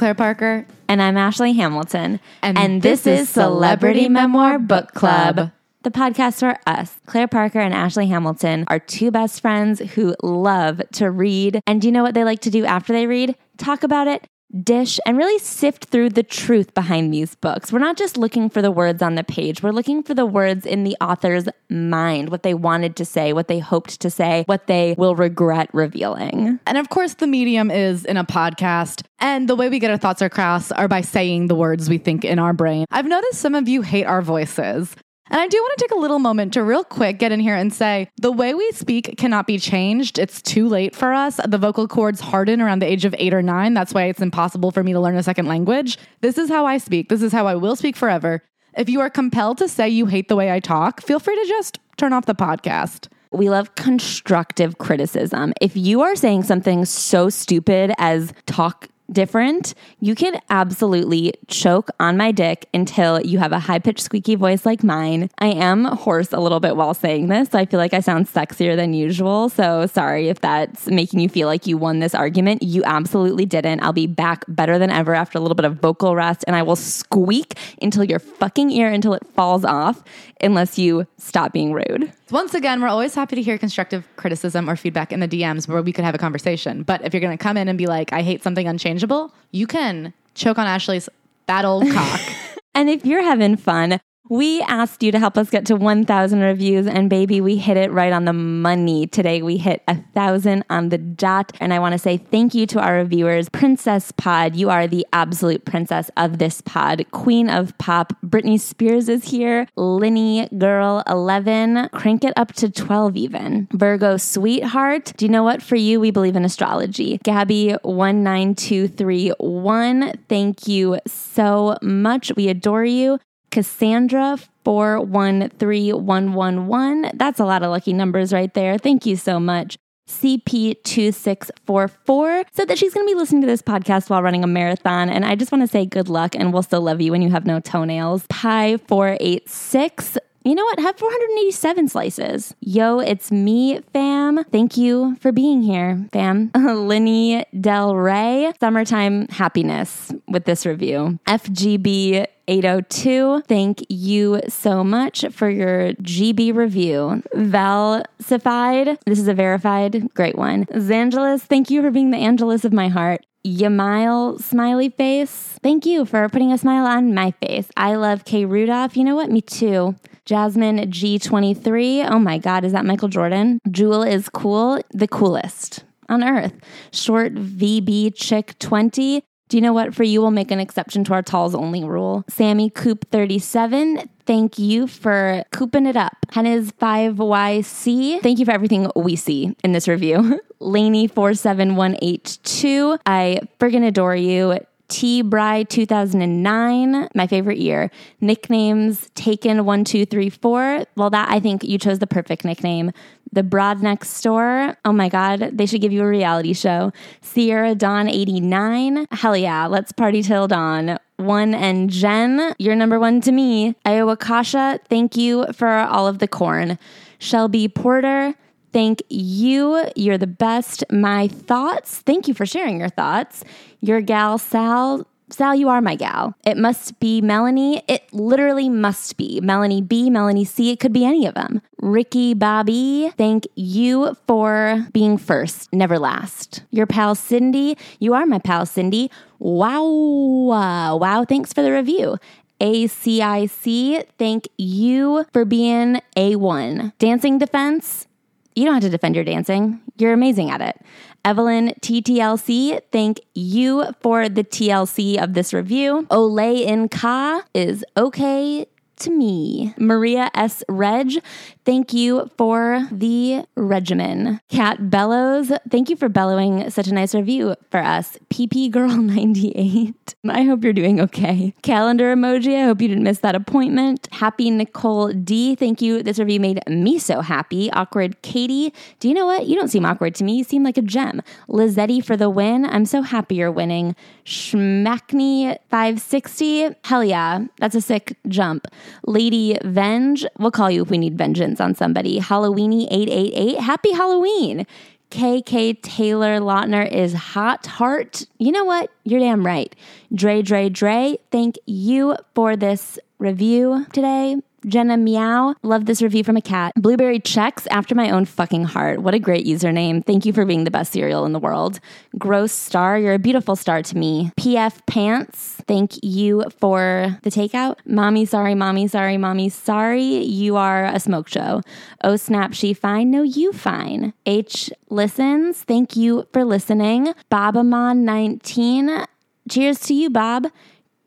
Claire Parker. And I'm Ashley Hamilton. And this is Celebrity Memoir Book Club. The podcast for us, Claire Parker and Ashley Hamilton, are two best friends who love to read. And do you know what they like to do after they read? Talk about it, dish, and really sift through the truth behind these books. We're not just looking for the words on the page, we're looking for the words in the author's mind, what they wanted to say, what they hoped to say, what they will regret revealing. And of course, the medium is in a podcast. And the way we get our thoughts across are by saying the words we think in our brain. I've noticed some of you hate our voices. And I do want to take a little moment to real quick get in here and say the way we speak cannot be changed. It's too late for us. The vocal cords harden around the age of eight or nine. That's why it's impossible for me to learn a second language. This is how I speak. This is how I will speak forever. If you are compelled to say you hate the way I talk, feel free to just turn off the podcast. We love constructive criticism. If you are saying something so stupid as talk different, you can absolutely choke on my dick until you have a high pitched squeaky voice like mine. I am hoarse a little bit while saying this. So I feel like I sound sexier than usual. So sorry if that's making you feel like you won this argument. You absolutely didn't. I'll be back better than ever after a little bit of vocal rest and I will squeak until your fucking ear until it falls off unless you stop being rude. Once again, we're always happy to hear constructive criticism or feedback in the DMs where we could have a conversation. But if you're going to come in and be like, I hate something unchangeable, you can choke on Ashley's bad old cock. And if you're having fun, we asked you to help us get to 1,000 reviews, and baby, we hit it right on the money. Today, we hit a thousand on the dot. And I want to say thank you to our reviewers. Princess Pod, you are the absolute princess of this pod. Queen of Pop, Britney Spears is here. Linny Girl 11, crank it up to 12 even. Virgo Sweetheart, do you know what? For you, we believe in astrology. Gabby 19231, thank you so much. We adore you. Cassandra 413111. That's a lot of lucky numbers right there. Thank you so much. CP2644 said that she's going to be listening to this podcast while running a marathon. And I just want to say good luck and we'll still love you when you have no toenails. Pi486 you know what? Have 487 slices. Yo, it's me, fam. Thank you for being here, fam. Linny Del Rey, summertime happiness with this review. FGB 802. Thank you so much for your GB review. Valsified, this is a verified, great one. Zangelis, thank you for being the Angelus of my heart. Yamile smiley face. Thank you for putting a smile on my face. I love K Rudolph. You know what? Me too. Jasmine G23. Oh my God, is that Michael Jordan? Jewel is cool, the coolest on earth. Short VB Chick 20. Do you know what? For you, we'll make an exception to our talls only rule. Sammy Coop 37. Thank you for cooping it up. Henna's 5YC. Thank you for everything we see in this review. Laney 47182. I friggin' adore you. T Bry 2009, my favorite year. Nicknames taken one, two, three, four. Well, that I think you chose the perfect nickname. The Broad Next Store. Oh my God, they should give you a reality show. Sierra Dawn 89. Hell yeah, let's party till dawn. One and Jen, you're number one to me. Iowa Kasha, thank you for all of the corn. Shelby Porter, Thank you. You're the best. My thoughts. Thank you for sharing your thoughts. Your gal, Sal. Sal, you are my gal. It must be Melanie. It literally must be Melanie B, Melanie C. It could be any of them. Ricky Bobby, thank you for being first, never last. Your pal Cindy, you are my pal Cindy. Wow. Wow. Thanks for the review. ACIC, thank you for being A1. Dancing Defense, you don't have to defend your dancing. You're amazing at it. Evelyn TTLC, thank you for the TLC of this review. Olay in Ka is okay to me. Maria S. Reg, thank you for the regimen. Cat Bellows, thank you for bellowing such a nice review for us. PP Girl 98, I hope you're doing okay. Calendar emoji, I hope you didn't miss that appointment. Happy Nicole D, thank you. This review made me so happy. Awkward Katie, do you know what? You don't seem awkward to me. You seem like a gem. Lizetti for the win. I'm so happy you're winning. Schmackney 560, hell yeah, that's a sick jump. Lady Venge, we'll call you if we need vengeance on somebody. Halloweeny 888, happy Halloween. KK Taylor Lautner is hot heart. You know what? You're damn right. Dre, Dre, Dre, thank you for this review today. Jenna Meow, love this review from a cat. Blueberry checks after my own fucking heart. What a great username. Thank you for being the best cereal in the world. Gross star, you're a beautiful star to me. PF Pants, thank you for the takeout. Mommy, sorry, mommy, sorry, mommy, sorry. You are a smoke show. Oh, snap, she fine. No, you fine. H listens, thank you for listening. Babamon19, cheers to you, Bob.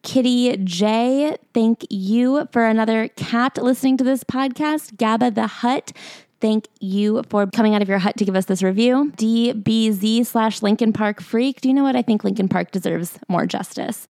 Kitty J, thank you for another cat listening to this podcast. Gabba the Hut, thank you for coming out of your hut to give us this review. DBZ slash Linkin Park Freak. Do you know what? I think Linkin Park deserves more justice.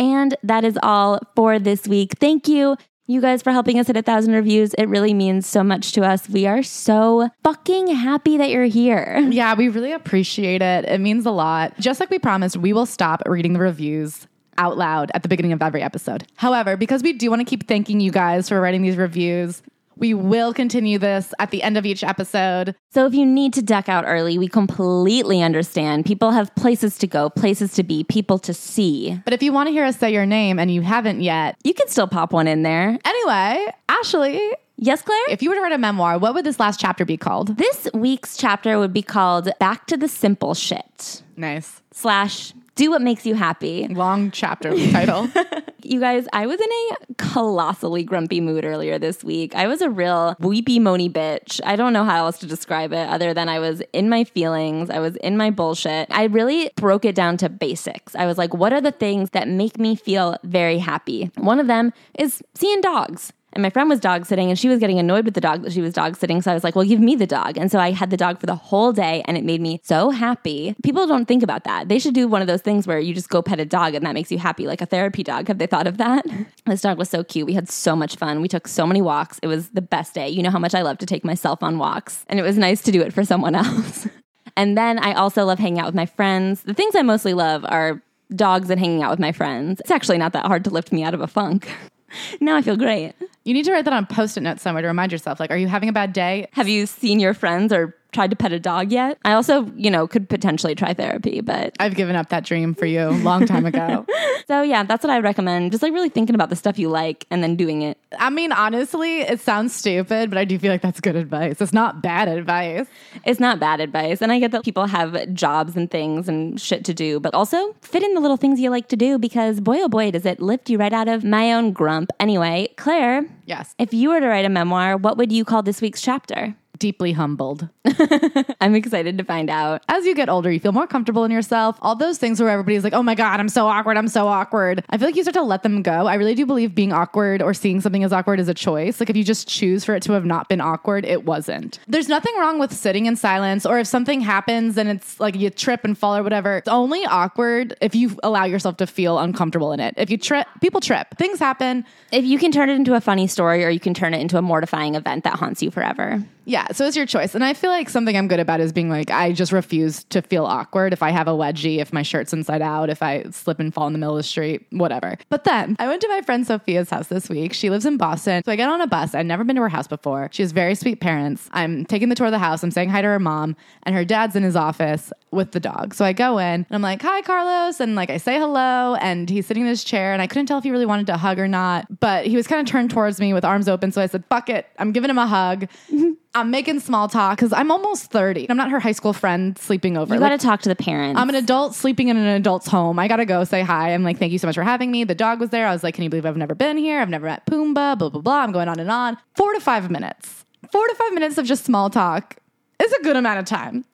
And that is all for this week. Thank you, you guys, for helping us hit a thousand reviews. It really means so much to us. We are so fucking happy that you're here. Yeah, we really appreciate it. It means a lot. Just like we promised, we will stop reading the reviews out loud at the beginning of every episode. However, because we do want to keep thanking you guys for writing these reviews, we will continue this at the end of each episode. So if you need to duck out early, we completely understand. People have places to go, places to be, people to see. But if you want to hear us say your name and you haven't yet, You can still pop one in there. anyway, Ashley, Yes, Claire? if you were to write a memoir, what would this last chapter be called? This week's chapter would be called Back to the Simple Shit Nice. slash Do What Makes You Happy. Long chapter title. You guys, I was in a colossally grumpy mood earlier this week. I was a real weepy moany bitch. I don't know how else to describe it other than I was in my feelings. I was in my bullshit. I really broke it down to basics. I was like, what are the things that make me feel very happy? One of them is seeing dogs. And my friend was dog sitting and she was getting annoyed with the dog that she was dog sitting. So I was like, well, give me the dog. And so I had the dog for the whole day and it made me so happy. People don't think about that. They should do one of those things where you just go pet a dog and that makes you happy, like a therapy dog. Have they thought of that? This dog was so cute. We had so much fun. We took so many walks. It was the best day. You know how much I love to take myself on walks. And it was nice to do it for someone else. and then I also love hanging out with my friends. The things I mostly love are dogs and hanging out with my friends. It's actually not that hard to lift me out of a funk. now I feel great. You need to write that on post-it notes somewhere to remind yourself. Like, are you having a bad day? Have you seen your friends or tried to pet a dog yet? I also, you know, could potentially try therapy, but I've given up that dream for you a long time ago. so yeah, that's what I recommend. Just like really thinking about the stuff you like and then doing it. I mean, honestly, it sounds stupid, but I do feel like that's good advice. It's not bad advice. It's not bad advice. And I get that people have jobs and things and shit to do, but also fit in the little things you like to do because boy, oh boy, does it lift you right out of my own grump. Anyway, Claire, Yes. if you were to write a memoir, what would you call this week's chapter? Deeply humbled. I'm excited to find out. As you get older, you feel more comfortable in yourself. All those things where everybody's like, oh my God, I'm so awkward. I'm so awkward. I feel like you start to let them go. I really do believe being awkward or seeing something as awkward is a choice. Like if you just choose for it to have not been awkward, it wasn't. There's nothing wrong with sitting in silence or if something happens and it's like you trip and fall or whatever. It's only awkward if you allow yourself to feel uncomfortable in it. If you trip, people trip. Things happen. If you can turn it into a funny story or you can turn it into a mortifying event that haunts you forever. Yeah, so it's your choice. And I feel like something I'm good about is being like, I just refuse to feel awkward if I have a wedgie, if my shirt's inside out, if I slip and fall in the middle of the street, whatever. But then I went to my friend Sophia's house this week. She lives in Boston. So I get on a bus. I'd never been to her house before. She has very sweet parents. I'm taking the tour of the house. I'm saying hi to her mom, and her dad's in his office with the dog. So I go in and I'm like, hi, Carlos. And like I say hello, and he's sitting in his chair. And I couldn't tell if he really wanted to hug or not, but he was kind of turned towards me with arms open. So I said, fuck it. I'm giving him a hug. I'm making small talk because I'm almost 30. I'm not her high school friend sleeping over. You Like, got to talk to the parents. I'm an adult sleeping in an adult's home. I gotta go say hi. I'm like, thank you so much for having me. The dog was there. I was like, can you believe I've never been here? I've never met Pumbaa, blah, blah, blah. I'm going on and on. Four to five minutes. Four to five minutes of just small talk is a good amount of time.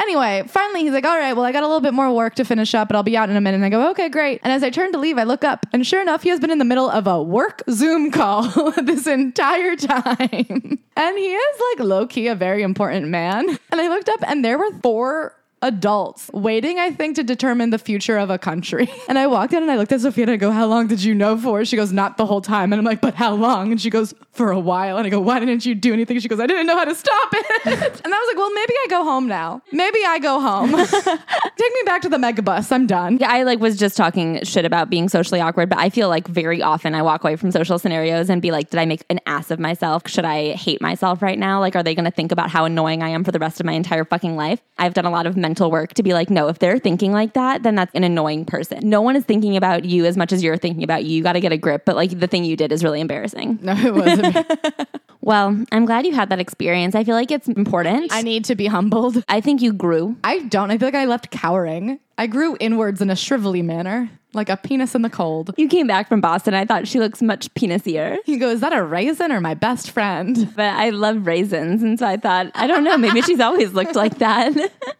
Anyway, finally he's like, all right, well, I got a little bit more work to finish up, but I'll be out in a minute. And I go, okay, great. And as I turn to leave, I look up, and sure enough, he has been in the middle of a work Zoom call this entire time. and he is like low key a very important man. And I looked up, and there were four adults waiting, I think, to determine the future of a country. And I walked in and I looked at Sophia and I go, How long did you know for? She goes, Not the whole time. And I'm like, But how long? And she goes, For a while. And I go, Why didn't you do anything? She goes, I didn't know how to stop it. and I was like, Well, maybe I go home now. Maybe I go home. Take me back to the megabus. I'm done. Yeah, I like was just talking shit about being socially awkward, but I feel like very often I walk away from social scenarios and be like, did I make an ass of myself? Should I hate myself right now? Like, are they going to think about how annoying I am for the rest of my entire fucking life? I've done a lot of mental work to be like, no, if they're thinking like that, then that's an annoying person. No one is thinking about you as much as you're thinking about you. You got to get a grip. But like the thing you did is really embarrassing. No, it wasn't. Well, I'm glad you had that experience. I feel like it's important. I need to be humbled. I think you grew. I don't. I feel like I left cowering. I grew inwards in a shrivelly manner, like a penis in the cold. You came back from Boston. I thought she looks much penisier. You go, is that a raisin or my best friend? But I love raisins. And so I thought, I don't know, maybe she's always looked like that.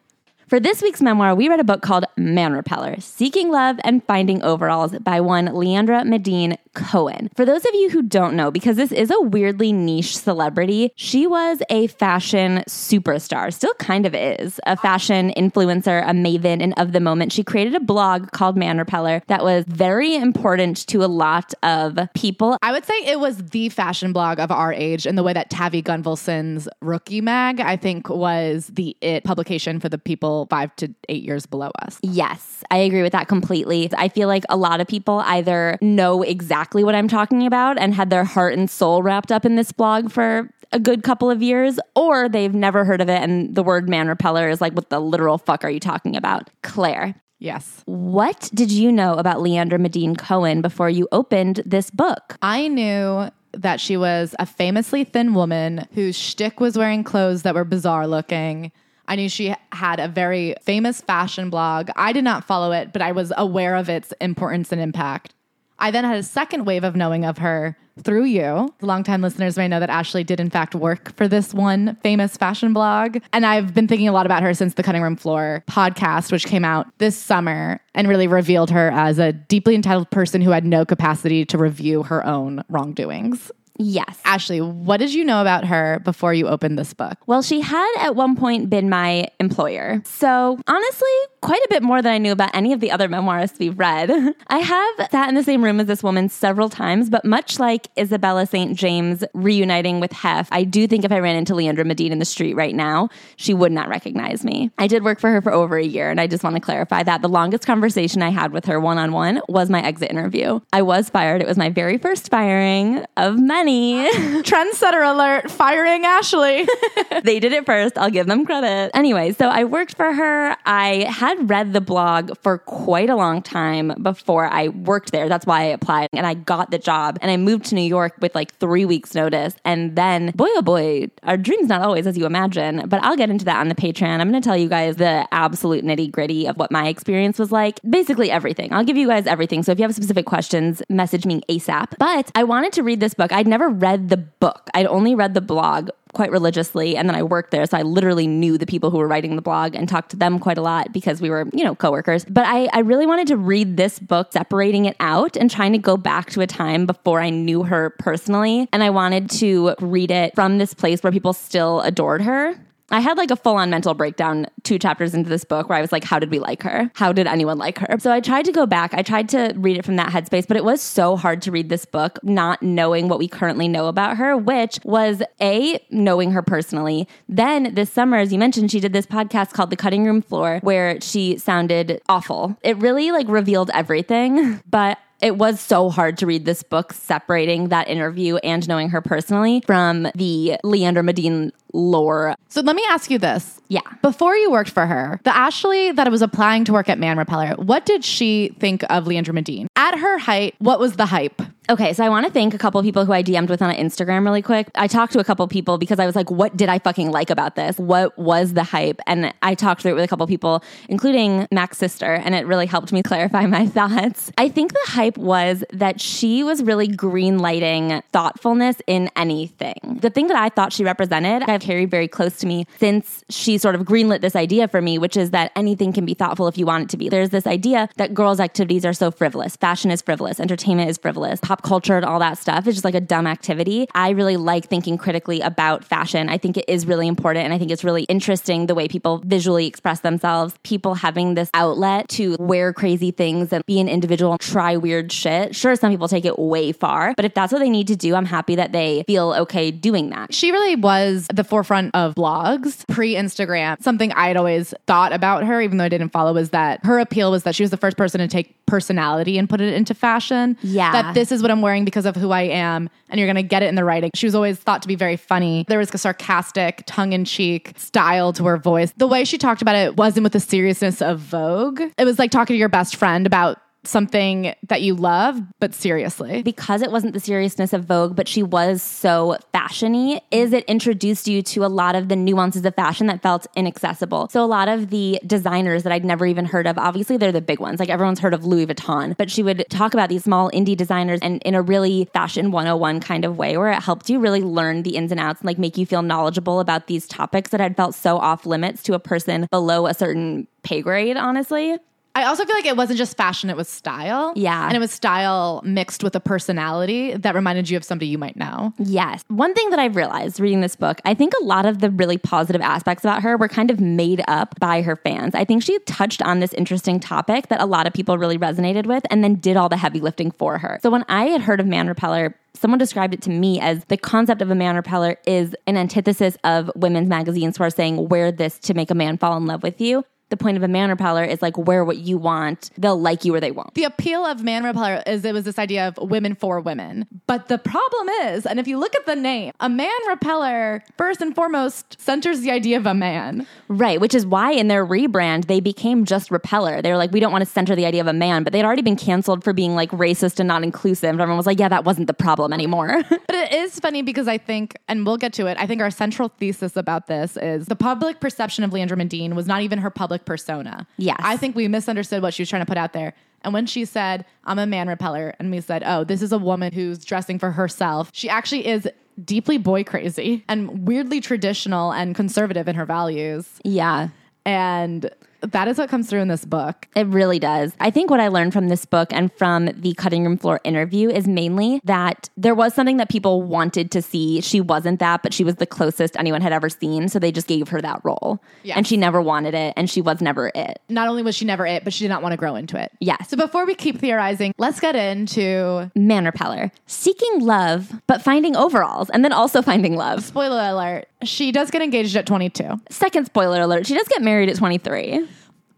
For this week's memoir, we read a book called Man Repeller Seeking Love and Finding Overalls by one Leandra Medine Cohen. For those of you who don't know, because this is a weirdly niche celebrity, she was a fashion superstar, still kind of is, a fashion influencer, a maven, and of the moment. She created a blog called Man Repeller that was very important to a lot of people. I would say it was the fashion blog of our age in the way that Tavi Gevinson's Rookie Mag, I think, was the it publication for the people five to eight years below us. Yes, I agree with that completely. I feel like a lot of people either know exactly what I'm talking about and had their heart and soul wrapped up in this blog for a good couple of years, or they've never heard of it and the word man repeller is like, what the literal fuck are you talking about? Claire. Yes. What did you know about Leandra Medine Cohen before you opened this book? I knew that she was a famously thin woman whose shtick was wearing clothes that were bizarre looking. I knew she had a very famous fashion blog. I did not follow it, but I was aware of its importance and impact. I then had a second wave of knowing of her through you. Longtime listeners may know that Ashley did, in fact, work for this one famous fashion blog. And I've been thinking a lot about her since the Cutting Room Floor podcast, which came out this summer and really revealed her as a deeply entitled person who had no capacity to review her own wrongdoings. Yes. Ashley, what did you know about her before you opened this book? Well, she had at one point been my employer. So, honestly, quite a bit more than I knew about any of the other memoirists we've read. I have sat in the same room as this woman several times, but much like Isabella St. James reuniting with Hef, I do think if I ran into Leandra Medine in the street right now, she would not recognize me. I did work for her for over a year, and I just want to clarify that the longest conversation I had with her one on one was my exit interview. I was fired. It was my very first firing of many. Trendsetter alert, firing Ashley. they did it first. I'll give them credit. Anyway, so I worked for her. I had read the blog for quite a long time before I worked there. That's why I applied and I got the job. And I moved to New York with like three weeks' notice. And then, boy, oh boy, our dream's not always as you imagine. But I'll get into that on the Patreon. I'm going to tell you guys the absolute nitty gritty of what my experience was like. Basically, everything. I'll give you guys everything. So if you have specific questions, message me ASAP. But I wanted to read this book. I'd never read the book, I'd only read the blog quite religiously and then I worked there so I literally knew the people who were writing the blog and talked to them quite a lot because we were you know coworkers. But I, I really wanted to read this book separating it out and trying to go back to a time before I knew her personally. And I wanted to read it from this place where people still adored her I had like a full on mental breakdown two chapters into this book where I was like, how did we like her? How did anyone like her? So I tried to go back. I tried to read it from that headspace, but it was so hard to read this book, not knowing what we currently know about her, which was A, knowing her personally. Then this summer, as you mentioned, she did this podcast called The Cutting Room Floor where she sounded awful. It really like revealed everything, but it was so hard to read this book separating that interview and knowing her personally from the Leandra Medine lore. So let me ask you this. Yeah. Before you worked for her, the Ashley that was applying to work at Man Repeller, what did she think of Leandra Medine? At her height, what was the hype? Okay, so I want to thank a couple people who I DM'd with on Instagram really quick. I talked to a couple people because I was like, what did I fucking like about this? What was the hype? And I talked through it with a couple people, including Mac's sister, and it really helped me clarify my thoughts. I think the hype was that she was really green lighting thoughtfulness in anything. The thing that I thought she represented, I've carried very close to me since she sort of greenlit this idea for me, which is that anything can be thoughtful if you want it to be. There's this idea that girls' activities are so frivolous. Fashion is frivolous, entertainment is frivolous, pop culture and all that stuff is just like a dumb activity. I really like thinking critically about fashion. I think it is really important and I think it's really interesting the way people visually express themselves. People having this outlet to wear crazy things and be an individual, try weird shit. Sure, some people take it way far, but if that's what they need to do, I'm happy that they feel okay doing that. She really was the forefront of blogs pre Instagram. Something I had always thought about her, even though I didn't follow, was that her appeal was that she was the first person to take personality and put put it into fashion. Yeah. That this is what I'm wearing because of who I am. And you're going to get it in the writing. She was always thought to be very funny. There was a sarcastic, tongue in cheek style to her voice. The way she talked about it wasn't with the seriousness of Vogue. It was like talking to your best friend about something that you love, but seriously. because it wasn't the seriousness of Vogue, but she was so fashiony, is it introduced you to a lot of the nuances of fashion that felt inaccessible. So a lot of the designers that I'd never even heard of, obviously they're the big ones. Like everyone's heard of Louis Vuitton, but she would talk about these small indie designers and in a really fashion 101 kind of way where it helped you really learn the ins and outs and like make you feel knowledgeable about these topics that had felt so off limits to a person below a certain pay grade, honestly. I also feel like it wasn't just fashion, it was style. Yeah. And it was style mixed with a personality that reminded you of somebody you might know. Yes. One thing that I've realized reading this book, I think a lot of the really positive aspects about her were kind of made up by her fans. I think she touched on this interesting topic that a lot of people really resonated with and then did all the heavy lifting for her. So when I had heard of Man Repeller, someone described it to me as the concept of a man repeller is an antithesis of women's magazines who are saying, wear this to make a man fall in love with you. The point of a man repeller is like wear what you want. They'll like you or they won't. The appeal of Man Repeller is it was this idea of women for women. But the problem is, and if you look at the name, a man repeller, first and foremost, centers the idea of a man. Right, which is why in their rebrand they became just Repeller. They were like, we don't want to center the idea of a man, but they'd already been canceled for being like racist and not inclusive. And everyone was like, yeah, that wasn't the problem anymore. But it is funny because I think, and we'll get to it, I think our central thesis about this is the public perception of Leandra Medine was not even her public persona. Yes. I think we misunderstood what she was trying to put out there. And when she said, I'm a man repeller, and we said, oh, this is a woman who's dressing for herself, she actually is deeply boy crazy and weirdly traditional and conservative in her values. yeah. And that is what comes through in this book. It really does. I think what I learned from this book and from the cutting room floor interview is mainly that there was something that people wanted to see. She wasn't that, but she was the closest anyone had ever seen. So they just gave her that role. Yes. And she never wanted it, and she was never it. Not only was she never it, but she did not want to grow into it. Yeah. So before we keep theorizing, let's get into Man repeller. Seeking love, but finding overalls, and then also finding love. spoiler alert. She does get engaged at 22. Second spoiler alert, she does get married at 23.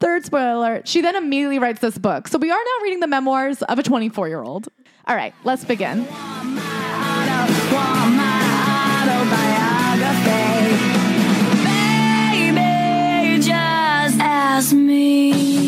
Third spoiler alert. She then immediately writes this book. So we are now reading the memoirs of a 24 year old. All right, let's begin. Baby, just ask me.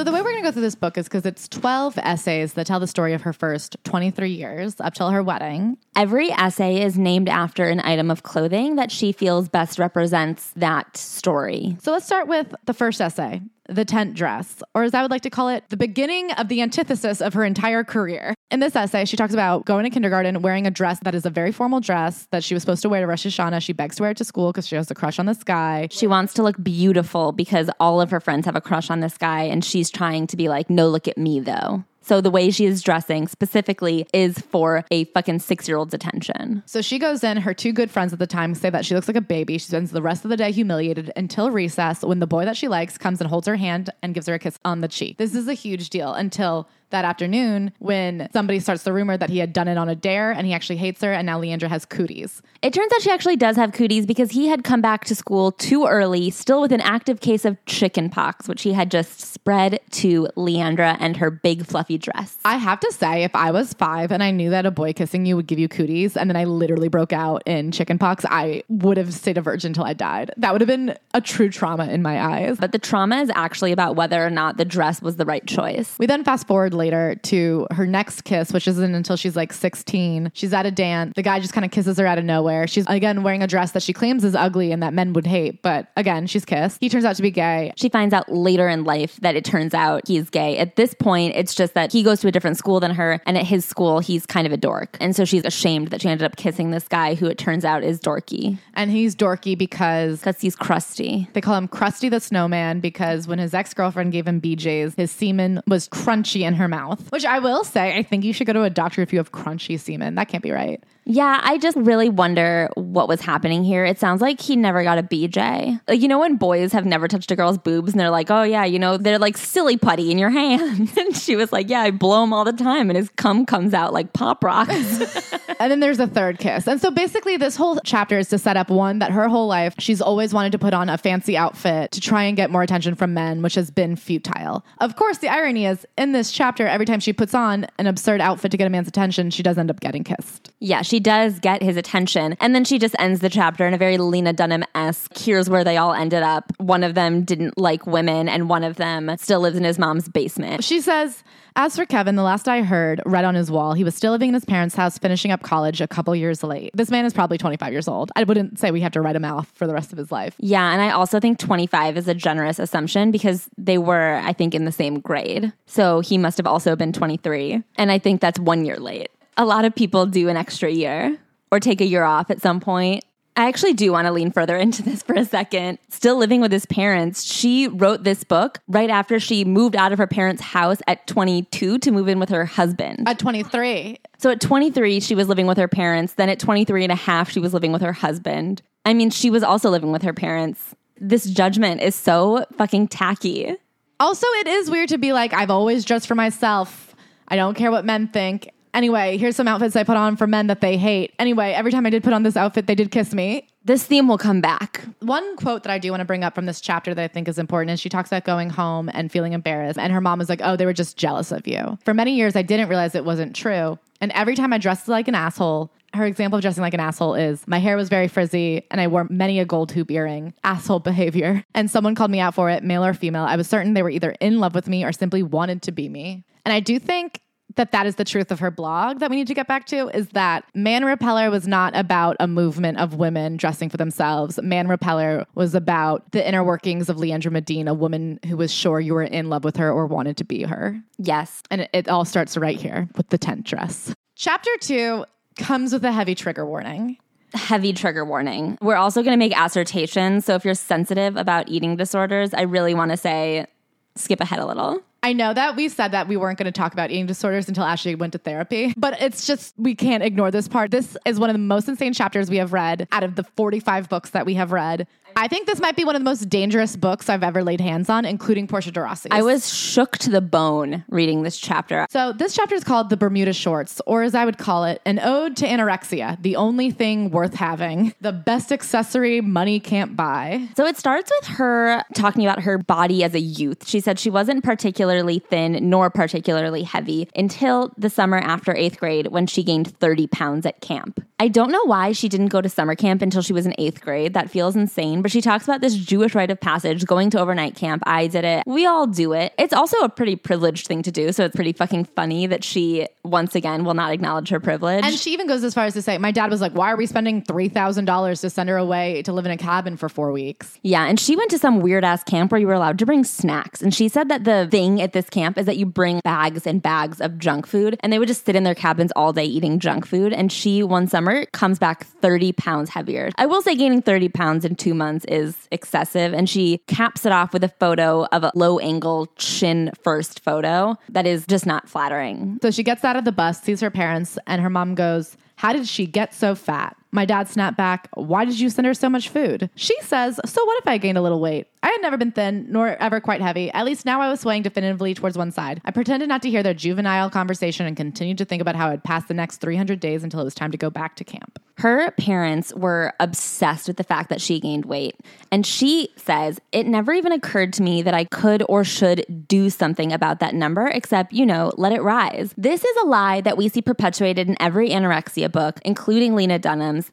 So the way we're going to go through this book is because it's 12 essays that tell the story of her first 23 years up till her wedding. Every essay is named after an item of clothing that she feels best represents that story. So let's start with the first essay, the tent dress, or as I would like to call it, the beginning of the antithesis of her entire career. In this essay, she talks about going to kindergarten, wearing a dress that is a very formal dress that she was supposed to wear to Rosh Hashanah. She begs to wear it to school because she has a crush on this guy. She wants to look beautiful because all of her friends have a crush on this guy, and she's trying to be like, no, look at me though. So the way she is dressing specifically is for a fucking six year old's attention. So she goes in. Her two good friends at the time say that she looks like a baby. She spends the rest of the day humiliated until recess when the boy that she likes comes and holds her hand and gives her a kiss on the cheek. This is a huge deal until that afternoon when somebody starts the rumor that he had done it on a dare and he actually hates her and now Leandra has cooties. It turns out she actually does have cooties because he had come back to school too early, still with an active case of chicken pox, which he had just spread to Leandra and her big fluffy dress. I have to say, if I was five and I knew that a boy kissing you would give you cooties and then I literally broke out in chickenpox, I would have stayed a virgin until I died. That would have been a true trauma in my eyes. But the trauma is actually about whether or not the dress was the right choice. We then fast forward later to her next kiss, which isn't until she's like 16. She's at a dance. The guy just kind of kisses her out of nowhere. She's again wearing a dress that she claims is ugly and that men would hate, but again, she's kissed. He turns out to be gay. She finds out later in life that it turns out he's gay. At this point, it's just that he goes to a different school than her, and at his school, he's kind of a dork. And so she's ashamed that she ended up kissing this guy who it turns out is dorky And he's dorky because because he's crusty. they call him Crusty the Snowman because when his ex girlfriend gave him BJ's, his semen was crunchy in her mouth. Which I will say, I think you should go to a doctor if you have crunchy semen. That can't be right. Yeah, I just really wonder what was happening here. It sounds like he never got a BJ. Like, you know, when boys have never touched a girl's boobs and they're like, oh, yeah, you know, they're like silly putty in your hand. and she was like, yeah, I blow him all the time and his cum comes out like pop rocks. And then there's a third kiss. And so basically, this whole chapter is to set up one that her whole life, she's always wanted to put on a fancy outfit to try and get more attention from men, which has been futile. Of course, the irony is in this chapter, every time she puts on an absurd outfit to get a man's attention, she does end up getting kissed. yeah, she does get his attention. And then she just ends the chapter in a very Lena Dunham esque. Here's where they all ended up. One of them didn't like women, and one of them still lives in his mom's basement. She says, as for Kevin, the last I heard, read on his wall, he was still living in his parents' house, finishing up college a couple years late. This man is probably 25 years old. I wouldn't say we have to write him off for the rest of his life. Yeah, and I also think 25 is a generous assumption because they were, I think, in the same grade. So he must have also been 23. And I think that's one year late. A lot of people do an extra year or take a year off at some point. I actually do want to lean further into this for a second. Still living with his parents, she wrote this book right after she moved out of her parents' house at 22 to move in with her husband. At 23, So at 23, she was living with her parents. Then at 23 and a half, she was living with her husband. I mean, she was also living with her parents. This judgment is so fucking tacky. Also, it is weird to be like, I've always dressed for myself. I don't care what men think. Anyway, here's some outfits I put on for men that they hate. Anyway, every time I did put on this outfit, they did kiss me. This theme will come back. One quote that I do want to bring up from this chapter that I think is important is she talks about going home and feeling embarrassed. And her mom was like, Oh, they were just jealous of you. For many years, I didn't realize it wasn't true. And every time I dressed like an asshole, her example of dressing like an asshole is my hair was very frizzy and I wore many a gold hoop earring. Asshole behavior. And someone called me out for it, male or female. I was certain they were either in love with me or simply wanted to be me. And I do think that that is the truth of her blog that we need to get back to is that Man Repeller was not about a movement of women dressing for themselves. Man Repeller was about the inner workings of Leandra Medina, a woman who was sure you were in love with her or wanted to be her. Yes. And it, it all starts right here with the tent dress. Chapter two comes with a heavy trigger warning. Heavy trigger warning. We're also going to make assertions. So if you're sensitive about eating disorders, I really want to say skip ahead a little. I know that we said that we weren't going to talk about eating disorders until Ashley went to therapy, but it's just, we can't ignore this part. This is one of the most insane chapters we have read out of the 45 books that we have read. I think this might be one of the most dangerous books I've ever laid hands on, including Portia de Rossi. I was shook to the bone reading this chapter. So this chapter is called The Bermuda Shorts, or as I would call it, an ode to anorexia, the only thing worth having, the best accessory money can't buy. So it starts with her talking about her body as a youth. She said she wasn't particularly thin nor particularly heavy until the summer after eighth grade when she gained 30 pounds at camp. I don't know why she didn't go to summer camp until she was in eighth grade. That feels insane. But she talks about this Jewish rite of passage, going to overnight camp. I did it. We all do it. It's also a pretty privileged thing to do. So it's pretty fucking funny that she, once again, will not acknowledge her privilege. And she even goes as far as to say, my dad was like, why are we spending $3,000 to send her away to live in a cabin for four weeks? Yeah, and she went to some weird ass camp where you were allowed to bring snacks. And she said that the thing at this camp is that you bring bags and bags of junk food, and they would just sit in their cabins all day eating junk food. And she, one summer, comes back 30 pounds heavier. I will say gaining 30 pounds in two months is excessive. And she caps it off with a photo of a low angle chin first photo that is just not flattering. So she gets out of the bus, sees her parents, and her mom goes, How did she get so fat? My dad snapped back, Why did you send her so much food? She says, So what if I gained a little weight? I had never been thin, nor ever quite heavy. At least now I was swaying definitively towards one side. I pretended not to hear their juvenile conversation and continued to think about how I'd pass the next 300 days until it was time to go back to camp. Her parents were obsessed with the fact that she gained weight. And she says, It never even occurred to me that I could or should do something about that number, except, you know, let it rise. This is a lie that we see perpetuated in every anorexia book, including Lena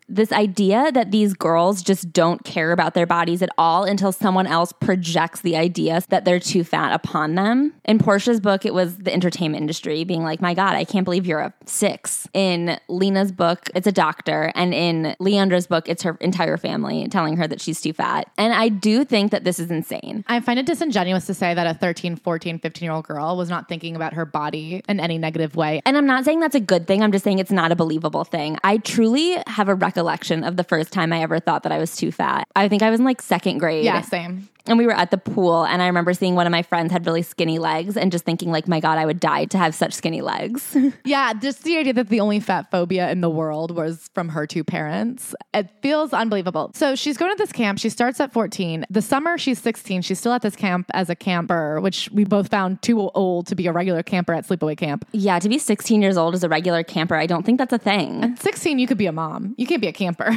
This idea that these girls just don't care about their bodies at all until someone else projects the idea that they're too fat upon them. In Portia's book, it was the entertainment industry being like, My God, I can't believe you're a six. In Lena's book, it's a doctor. And in Leandra's book, it's her entire family telling her that she's too fat. And I do think that this is insane. I find it disingenuous to say that a 13, 14, 15 year old girl was not thinking about her body in any negative way. And I'm not saying that's a good thing. I'm just saying it's not a believable thing. I truly have a recollection of the first time I ever thought that I was too fat. I think I was in like second grade. Yeah, same. And we were at the pool, and I remember seeing one of my friends had really skinny legs and just thinking, like, my God, I would die to have such skinny legs. Yeah, just the idea that the only fat phobia in the world was from her two parents. It feels unbelievable. So she's going to this camp. She starts at 14. The summer she's 16, she's still at this camp as a camper, which we both found too old to be a regular camper at sleepaway camp. yeah, to be 16 years old as a regular camper, I don't think that's a thing. At 16, you could be a mom. You can't be a camper.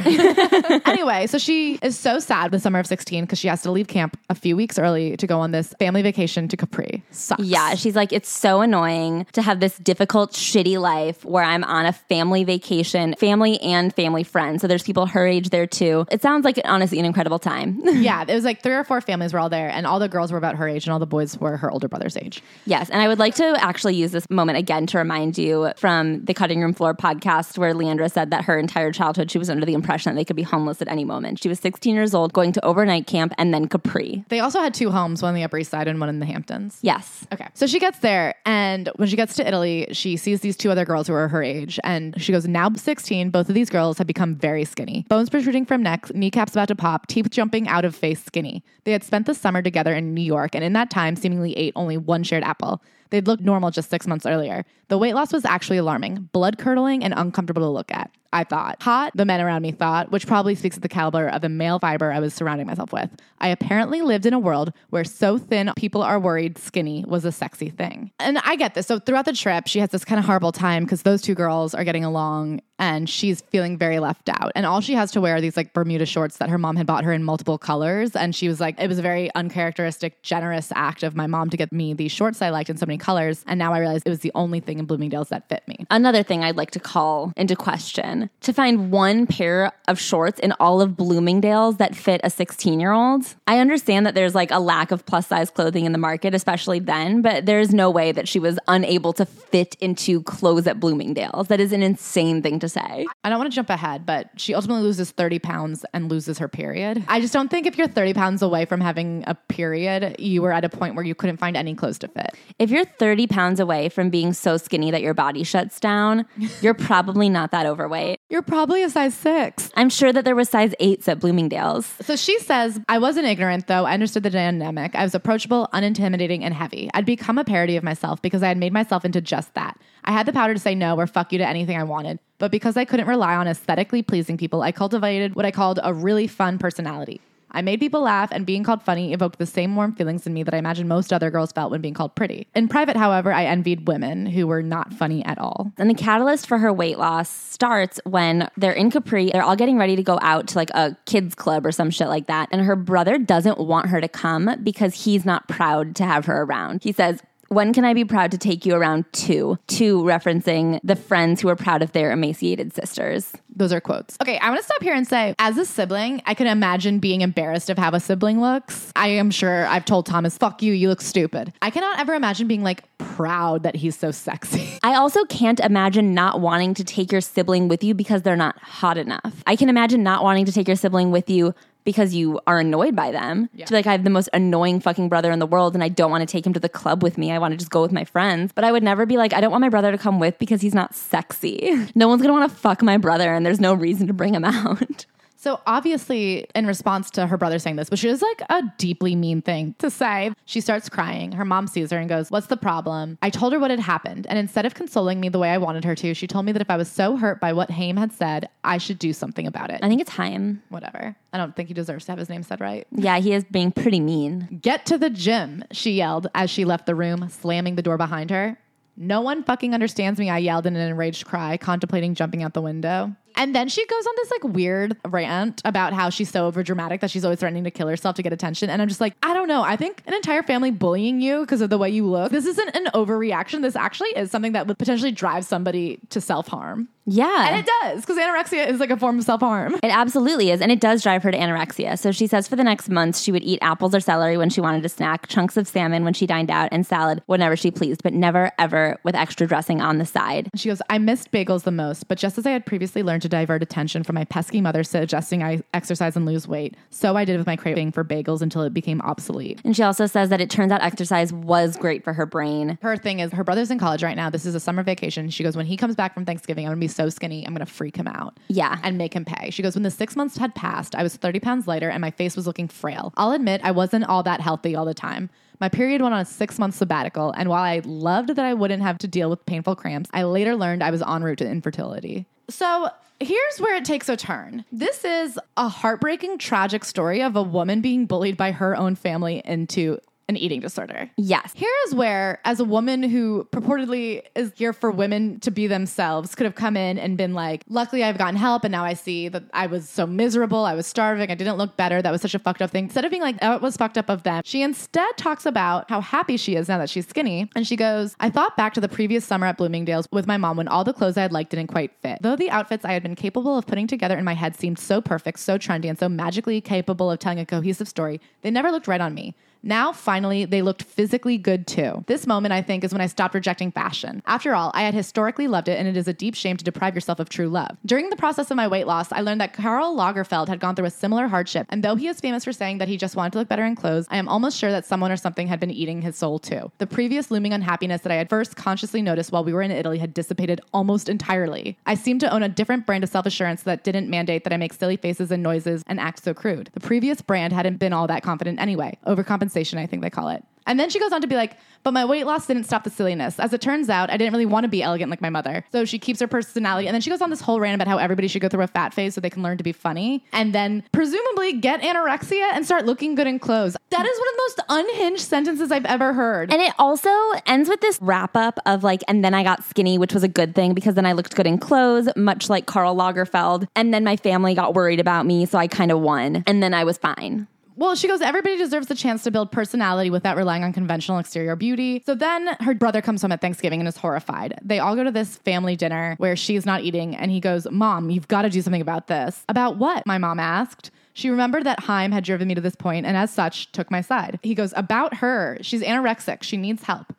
anyway, so she is so sad the summer of 16 because she has to leave camp a few weeks early to go on this family vacation to Capri. Sucks. Yeah, she's like, it's so annoying to have this difficult, shitty life where I'm on a family vacation, family and family friends. So there's people her age there too. It sounds like honestly an incredible time. Yeah, it was like three or four families were all there, and all the girls were about her age, and all the boys were her older brother's age. yes, and I would like to actually use this moment again to remind you from the Cutting Room Floor podcast where Leandra said that her entire childhood she was under the impression that they could be homeless at any moment. She was 16 years old, going to overnight camp and then Capri. They also had two homes, one on the Upper East Side and one in the Hamptons. Yes. Okay. So she gets there, and when she gets to Italy, she sees these two other girls who are her age, and she goes, Now 16, both of these girls have become very skinny. Bones protruding from neck, kneecaps about to pop, teeth jumping out of face skinny. They had spent the summer together in New York, and in that time, seemingly ate only one shared apple. They'd looked normal just six months earlier. The weight loss was actually alarming, blood curdling, and uncomfortable to look at. I thought. Hot, the men around me thought, which probably speaks to the caliber of the male fiber I was surrounding myself with. I apparently lived in a world where so thin people are worried skinny was a sexy thing. And I get this. So throughout the trip, she has this kind of horrible time because those two girls are getting along and she's feeling very left out. And all she has to wear are these like Bermuda shorts that her mom had bought her in multiple colors. And she was like, it was a very uncharacteristic, generous act of my mom to get me these shorts I liked in so many colors. And now I realize it was the only thing in Bloomingdale's that fit me. Another thing I'd like to call into question to find one pair of shorts in all of Bloomingdale's that fit a 16 year old. I understand that there's like a lack of plus size clothing in the market, especially then, but there's no way that she was unable to fit into clothes at Bloomingdale's. That is an insane thing to say. I don't want to jump ahead, but she ultimately loses 30 pounds and loses her period. I just don't think if you're 30 pounds away from having a period, you were at a point where you couldn't find any clothes to fit. If you're 30 pounds away from being so skinny that your body shuts down, you're probably not that overweight. You're probably a size six. I'm sure that there was size eights at Bloomingdale's. So she says, I wasn't ignorant though. I understood the dynamic. I was approachable, unintimidating, and heavy. I'd become a parody of myself because I had made myself into just that. I had the power to say no or fuck you to anything I wanted. But because I couldn't rely on aesthetically pleasing people, I cultivated what I called a really fun personality. I made people laugh, and being called funny evoked the same warm feelings in me that I imagine most other girls felt when being called pretty. In private, however, I envied women who were not funny at all. And the catalyst for her weight loss starts when they're in Capri. They're all getting ready to go out to like a kids club or some shit like that. And her brother doesn't want her to come because he's not proud to have her around. He says, when can I be proud to take you around two? Two referencing the friends who are proud of their emaciated sisters. Those are quotes. Okay, I want to stop here and say, as a sibling, I can imagine being embarrassed of how a sibling looks. I am sure I've told Thomas, fuck you, you look stupid. I cannot ever imagine being like proud that he's so sexy. I also can't imagine not wanting to take your sibling with you because they're not hot enough. I can imagine not wanting to take your sibling with you because you are annoyed by them. To be like, I have the most annoying fucking brother in the world and I don't want to take him to the club with me. I want to just go with my friends. But I would never be like, I don't want my brother to come with because he's not sexy. No one's gonna want to fuck my brother and there's no reason to bring him out. So obviously, in response to her brother saying this, which is like a deeply mean thing to say, she starts crying. Her mom sees her and goes, What's the problem? I told her what had happened. And instead of consoling me the way I wanted her to, she told me that if I was so hurt by what Haim had said, I should do something about it. I think it's Haim. Whatever. I don't think he deserves to have his name said right. Yeah, he is being pretty mean. Get to the gym, she yelled as she left the room, slamming the door behind her. No one fucking understands me, I yelled in an enraged cry, contemplating jumping out the window. And then she goes on this like weird rant about how she's so overdramatic that she's always threatening to kill herself to get attention. And I'm just like, I don't know. I think an entire family bullying you because of the way you look, this isn't an overreaction. This actually is something that would potentially drive somebody to self harm. Yeah. And it does because anorexia is like a form of self harm. It absolutely is. And it does drive her to anorexia. So she says for the next months, she would eat apples or celery when she wanted a snack, chunks of salmon when she dined out, and salad whenever she pleased, but never, ever with extra dressing on the side. She goes, I missed bagels the most, but just as I had previously learned to divert attention from my pesky mother suggesting I exercise and lose weight. So I did with my craving for bagels until it became obsolete. And she also says that it turns out exercise was great for her brain. Her thing is her brother's in college right now. This is a summer vacation. She goes, when he comes back from Thanksgiving, I'm gonna be so skinny, I'm gonna freak him out. Yeah. And make him pay. She goes, when the six months had passed, I was 30 pounds lighter and my face was looking frail. I'll admit I wasn't all that healthy all the time. My period went on a six month sabbatical, and while I loved that I wouldn't have to deal with painful cramps, I later learned I was en route to infertility. So here's where it takes a turn. This is a heartbreaking, tragic story of a woman being bullied by her own family into an eating disorder. Yes. Here is where, as a woman who purportedly is here for women to be themselves, could have come in and been like, luckily I've gotten help and now I see that I was so miserable, I was starving, I didn't look better, that was such a fucked up thing. Instead of being like, oh, it was fucked up of them, she instead talks about how happy she is now that she's skinny. And she goes, I thought back to the previous summer at Bloomingdale's with my mom when all the clothes I had liked didn't quite fit. Though the outfits I had been capable of putting together in my head seemed so perfect, so trendy, and so magically capable of telling a cohesive story, they never looked right on me. Now, finally, they looked physically good too. This moment, I think, is when I stopped rejecting fashion. After all, I had historically loved it, and it is a deep shame to deprive yourself of true love. During the process of my weight loss, I learned that Karl Lagerfeld had gone through a similar hardship, and though he is famous for saying that he just wanted to look better in clothes, I am almost sure that someone or something had been eating his soul too. The previous looming unhappiness that I had first consciously noticed while we were in Italy had dissipated almost entirely. I seemed to own a different brand of self assurance that didn't mandate that I make silly faces and noises and act so crude. The previous brand hadn't been all that confident anyway. Overcompensation, I think they call it. And then she goes on to be like, but my weight loss didn't stop the silliness. As it turns out, I didn't really want to be elegant like my mother. So she keeps her personality. And then she goes on this whole rant about how everybody should go through a fat phase so they can learn to be funny. And then presumably get anorexia and start looking good in clothes. That is one of the most unhinged sentences I've ever heard. And it also ends with this wrap up of like, and then I got skinny, which was a good thing because then I looked good in clothes, much like Karl Lagerfeld. And then my family got worried about me, so I kind of won. And then I was fine. Well, she goes, everybody deserves the chance to build personality without relying on conventional exterior beauty. So then her brother comes home at Thanksgiving and is horrified. They all go to this family dinner where she's not eating, and he goes, Mom, you've got to do something about this. About what? My mom asked. She remembered that Haim had driven me to this point and, as such, took my side. He goes, About her. She's anorexic. She needs help.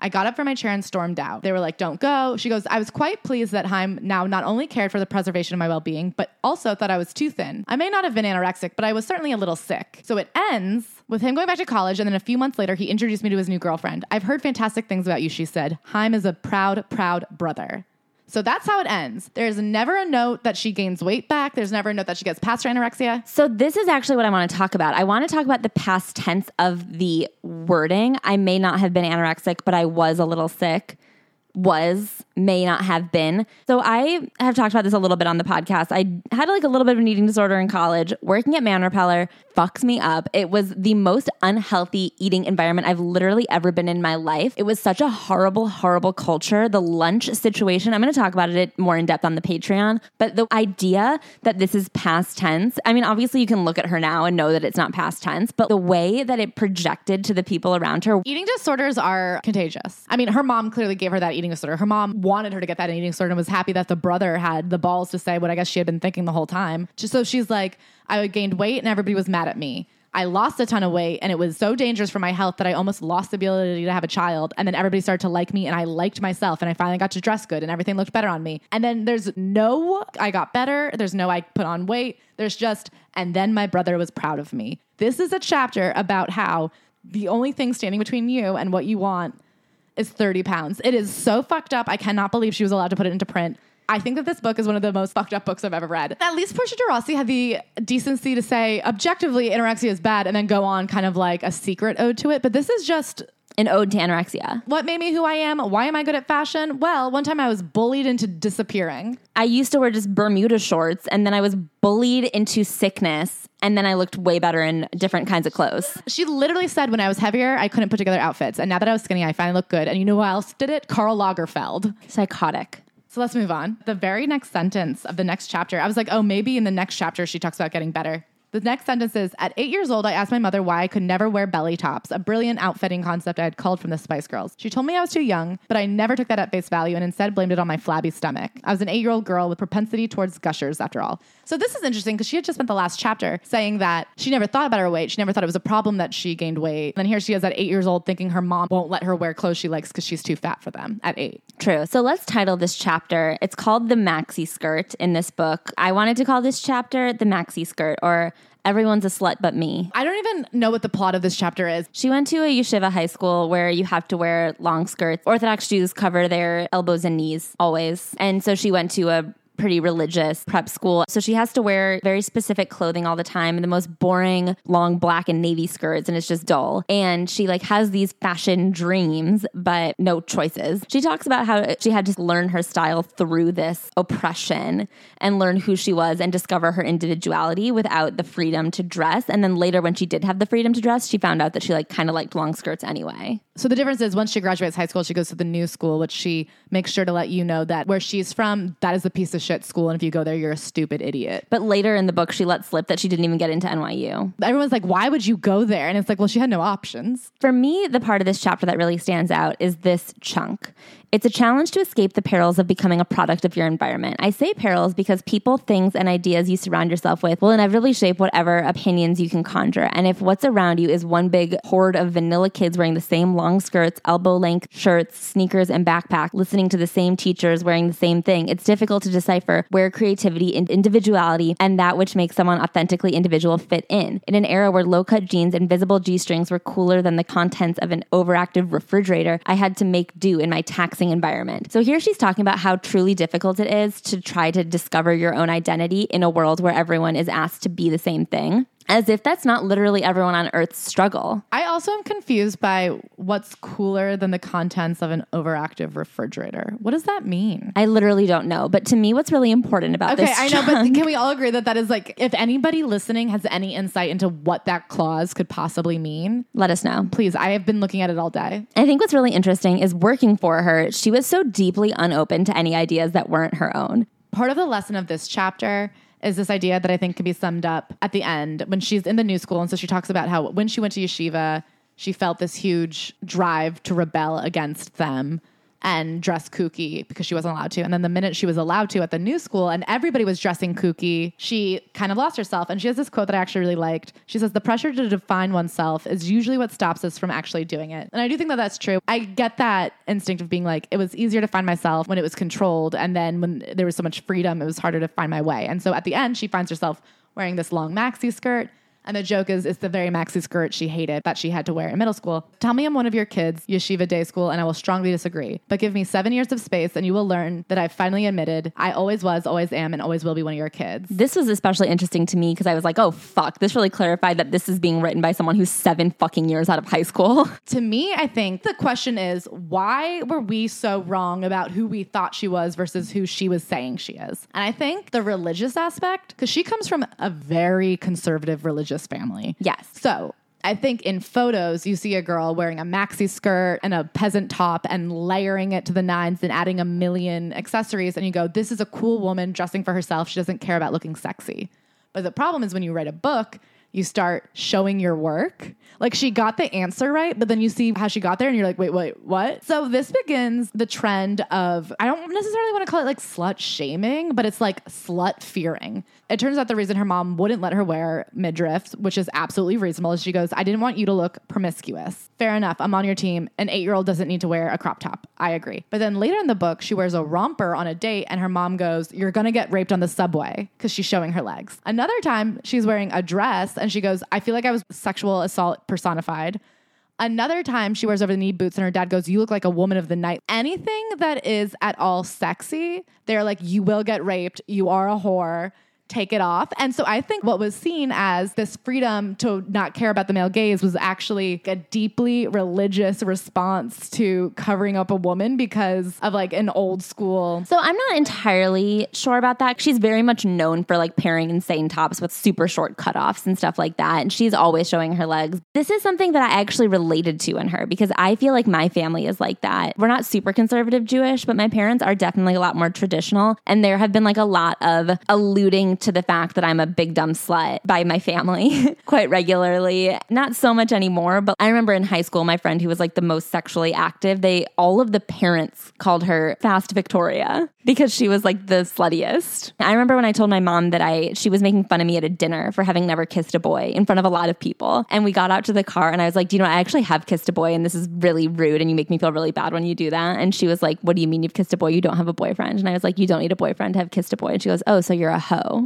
I got up from my chair and stormed out. They were like, don't go. She goes, I was quite pleased that Haim now not only cared for the preservation of my well being, but also thought I was too thin. I may not have been anorexic, but I was certainly a little sick. So it ends with him going back to college, and then a few months later, he introduced me to his new girlfriend. I've heard fantastic things about you, she said. Haim is a proud, proud brother. So that's how it ends. There's never a note that she gains weight back. There's never a note that she gets past her anorexia. So this is actually what I want to talk about. I want to talk about the past tense of the wording. I may not have been anorexic, but I was a little sick. Was may not have been. So I have talked about this a little bit on the podcast. I had like a little bit of an eating disorder in college. Working at Man Repeller fucks me up. It was the most unhealthy eating environment I've literally ever been in my life. It was such a horrible, horrible culture. The lunch situation, I'm going to talk about it more in depth on the Patreon, but the idea that this is past tense, I mean, obviously you can look at her now and know that it's not past tense, but the way that it projected to the people around her. Eating disorders are contagious. I mean, her mom clearly gave her that eating disorder. Her mom wanted her to get that eating disorder and was happy that the brother had the balls to say what I guess she had been thinking the whole time. Just so she's like, I gained weight and everybody was mad at me. I lost a ton of weight and it was so dangerous for my health that I almost lost the ability to have a child. And then everybody started to like me and I liked myself and I finally got to dress good and everything looked better on me. And then there's no, I got better. There's no, I put on weight. There's just, and then my brother was proud of me. This is a chapter about how the only thing standing between you and what you want is 30 pounds. It is so fucked up. I cannot believe she was allowed to put it into print. I think that this book is one of the most fucked up books I've ever read. At least Portia de Rossi had the decency to say, objectively, anorexia is bad, and then go on kind of like a secret ode to it. But this is just An ode to anorexia. what made me who I am. Why am I good at fashion? Well, one time I was bullied into disappearing. I used to wear just Bermuda shorts and then I was bullied into sickness and then I looked way better in different kinds of clothes. She literally said when I was heavier, I couldn't put together outfits. And now that I was skinny, I finally look good. And you know who else did it? Karl Lagerfeld. Psychotic. So let's move on. The very next sentence of the next chapter, I was like, oh, maybe in the next chapter she talks about getting better. The next sentence is At eight years old, I asked my mother why I could never wear belly tops, a brilliant outfitting concept I had culled from the Spice Girls. She told me I was too young, but I never took that at face value and instead blamed it on my flabby stomach. I was an eight year old girl with propensity towards gushers, after all. So this is interesting because she had just spent the last chapter saying that she never thought about her weight. She never thought it was a problem that she gained weight. And here she is at eight years old thinking her mom won't let her wear clothes she likes because she's too fat for them at eight. True. So let's title this chapter. It's called The Maxi Skirt in this book. I wanted to call this chapter The Maxi Skirt or Everyone's a Slut But Me. I don't even know what the plot of this chapter is. She went to a yeshiva high school where you have to wear long skirts. Orthodox Jews cover their elbows and knees always. And so she went to a pretty religious prep school. So she has to wear very specific clothing all the time, the most boring long black and navy skirts, and it's just dull. And she like has these fashion dreams, but no choices. She talks about how she had to learn her style through this oppression and learn who she was and discover her individuality without the freedom to dress. And then later when she did have the freedom to dress, she found out that she like kind of liked long skirts anyway. So the difference is once she graduates high school, she goes to the new school, which she makes sure to let you know that where she's from, that is a piece of shit school. And if you go there, you're a stupid idiot. But later in the book, she let slip that she didn't even get into NYU. Everyone's like, why would you go there? And it's like, well, she had no options. For me, the part of this chapter that really stands out is this chunk. It's a challenge to escape the perils of becoming a product of your environment. I say perils because people, things, and ideas you surround yourself with will inevitably shape whatever opinions you can conjure. And if what's around you is one big horde of vanilla kids wearing the same long skirts, elbow length shirts, sneakers, and backpack, listening to the same teachers wearing the same thing, it's difficult to decipher where creativity and individuality and that which makes someone authentically individual fit in. In an era where low cut jeans and visible G strings were cooler than the contents of an overactive refrigerator, I had to make do in my taxing environment. So here she's talking about how truly difficult it is to try to discover your own identity in a world where everyone is asked to be the same thing. As if that's not literally everyone on Earth's struggle. I also am confused by what's cooler than the contents of an overactive refrigerator. What does that mean? I literally don't know. But to me, what's really important about Okay, this Okay, I know, but can we all agree that that is like, if anybody listening has any insight into what that clause could possibly mean, let us know. please, I have been looking at it all day. I think what's really interesting is working for her, she was so deeply unopen to any ideas that weren't her own. Part of the lesson of this chapter is this idea that I think can be summed up at the end when she's in the new school. And so she talks about how when she went to yeshiva, she felt this huge drive to rebel against them and dress kooky because she wasn't allowed to. And then the minute she was allowed to at the new school and everybody was dressing kooky, she kind of lost herself. And she has this quote that I actually really liked. She says, The pressure to define oneself is usually what stops us from actually doing it. And I do think that that's true. I get that instinct of being like, it was easier to find myself when it was controlled. And then when there was so much freedom, it was harder to find my way. And so at the end, she finds herself wearing this long maxi skirt. And the joke is, it's the very maxi skirt she hated that she had to wear in middle school. Tell me I'm one of your kids, yeshiva day school, and I will strongly disagree. But give me seven years of space, and you will learn that I've finally admitted I always was, always am, and always will be one of your kids. This was especially interesting to me because I was like, oh, fuck. This really clarified that this is being written by someone who's seven fucking years out of high school. To me, I think the question is, why were we so wrong about who we thought she was versus who she was saying she is? And I think the religious aspect, because she comes from a very conservative religious family. Yes. So I think in photos, you see a girl wearing a maxi skirt and a peasant top and layering it to the nines and adding a million accessories. And you go, this is a cool woman dressing for herself. She doesn't care about looking sexy. But the problem is when you write a book, you start showing your work. Like she got the answer right, but then you see how she got there and you're like, wait, wait, what? So this begins the trend of, I don't necessarily want to call it like slut shaming, but it's like slut fearing. It turns out the reason her mom wouldn't let her wear midriffs, which is absolutely reasonable, is she goes, I didn't want you to look promiscuous. Fair enough. I'm on your team. An eight year old doesn't need to wear a crop top. I agree. But then later in the book, she wears a romper on a date and her mom goes, You're going to get raped on the subway because she's showing her legs. Another time, she's wearing a dress and she goes, I feel like I was sexual assault personified. Another time she wears over the knee boots and her dad goes, You look like a woman of the night. Anything that is at all sexy, they're like, You will get raped. You are a whore. Take it off. And so I think what was seen as this freedom to not care about the male gaze was actually a deeply religious response to covering up a woman because of like an old school. So I'm not entirely sure about that. She's very much known for like pairing insane tops with super short cutoffs and stuff like that. And she's always showing her legs. This is something that I actually related to in her because I feel like my family is like that. We're not super conservative Jewish, but my parents are definitely a lot more traditional. And there have been like a lot of alluding to the fact that I'm a big dumb slut by my family quite regularly. Not so much anymore, but I remember in high school, my friend who was like the most sexually active, they all of the parents called her Fast Victoria because she was like the sluttiest. I remember when I told my mom that I she was making fun of me at a dinner for having never kissed a boy in front of a lot of people. And we got out to the car and I was like, "Do you know I actually have kissed a boy and this is really rude and you make me feel really bad when you do that." And she was like, "What do you mean you've kissed a boy? You don't have a boyfriend?" And I was like, "You don't need a boyfriend to have kissed a boy." And she goes, "Oh, so you're a hoe."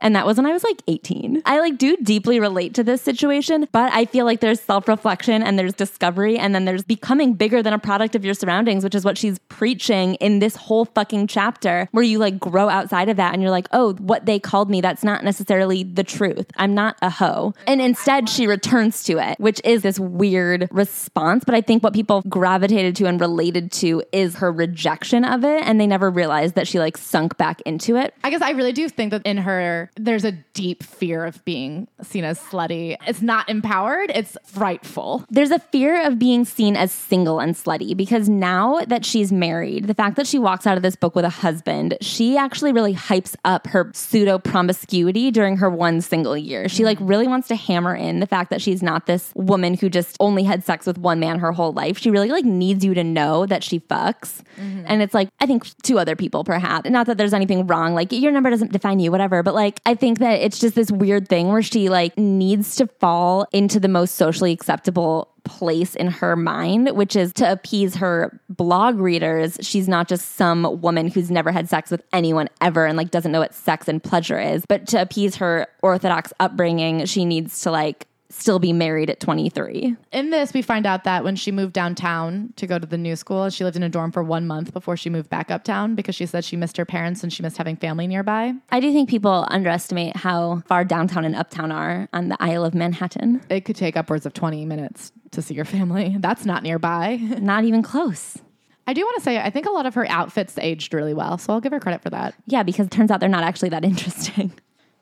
And that was when I was like 18. I like do deeply relate to this situation, but I feel like there's self-reflection and there's discovery and then there's becoming bigger than a product of your surroundings, which is what she's preaching in this whole fucking chapter where you like grow outside of that and you're like, "Oh, what they called me, that's not necessarily the truth. I'm not a hoe." And instead she returns to it, which is this weird response, but I think what people gravitated to and related to is her rejection of it and they never realized that she like sunk back into it. I guess I really do think that in her, there's a deep fear of being seen as slutty. It's not empowered, it's frightful. There's a fear of being seen as single and slutty because now that she's married, the fact that she walks out of this book with a husband, she actually really hypes up her pseudo promiscuity during her one single year. She like really wants to hammer in the fact that she's not this woman who just only had sex with one man her whole life. She really like needs you to know that she fucks. Mm-hmm. And it's like, I think two other people perhaps. Not that there's anything wrong. Like your number doesn't define you, whatever. But like, I think that it's just this weird thing where she like needs to fall into the most socially acceptable place in her mind, which is to appease her blog readers. She's not just some woman who's never had sex with anyone ever and like doesn't know what sex and pleasure is, but to appease her orthodox upbringing, she needs to like still be married at 23. In this, we find out that when she moved downtown to go to the new school, she lived in a dorm for one month before she moved back uptown because she said she missed her parents and she missed having family nearby. I do think people underestimate how far downtown and uptown are on the Isle of Manhattan. It could take upwards of 20 minutes to see your family. That's not nearby. Not even close. I do want to say, I think a lot of her outfits aged really well, so I'll give her credit for that. Yeah, because it turns out they're not actually that interesting.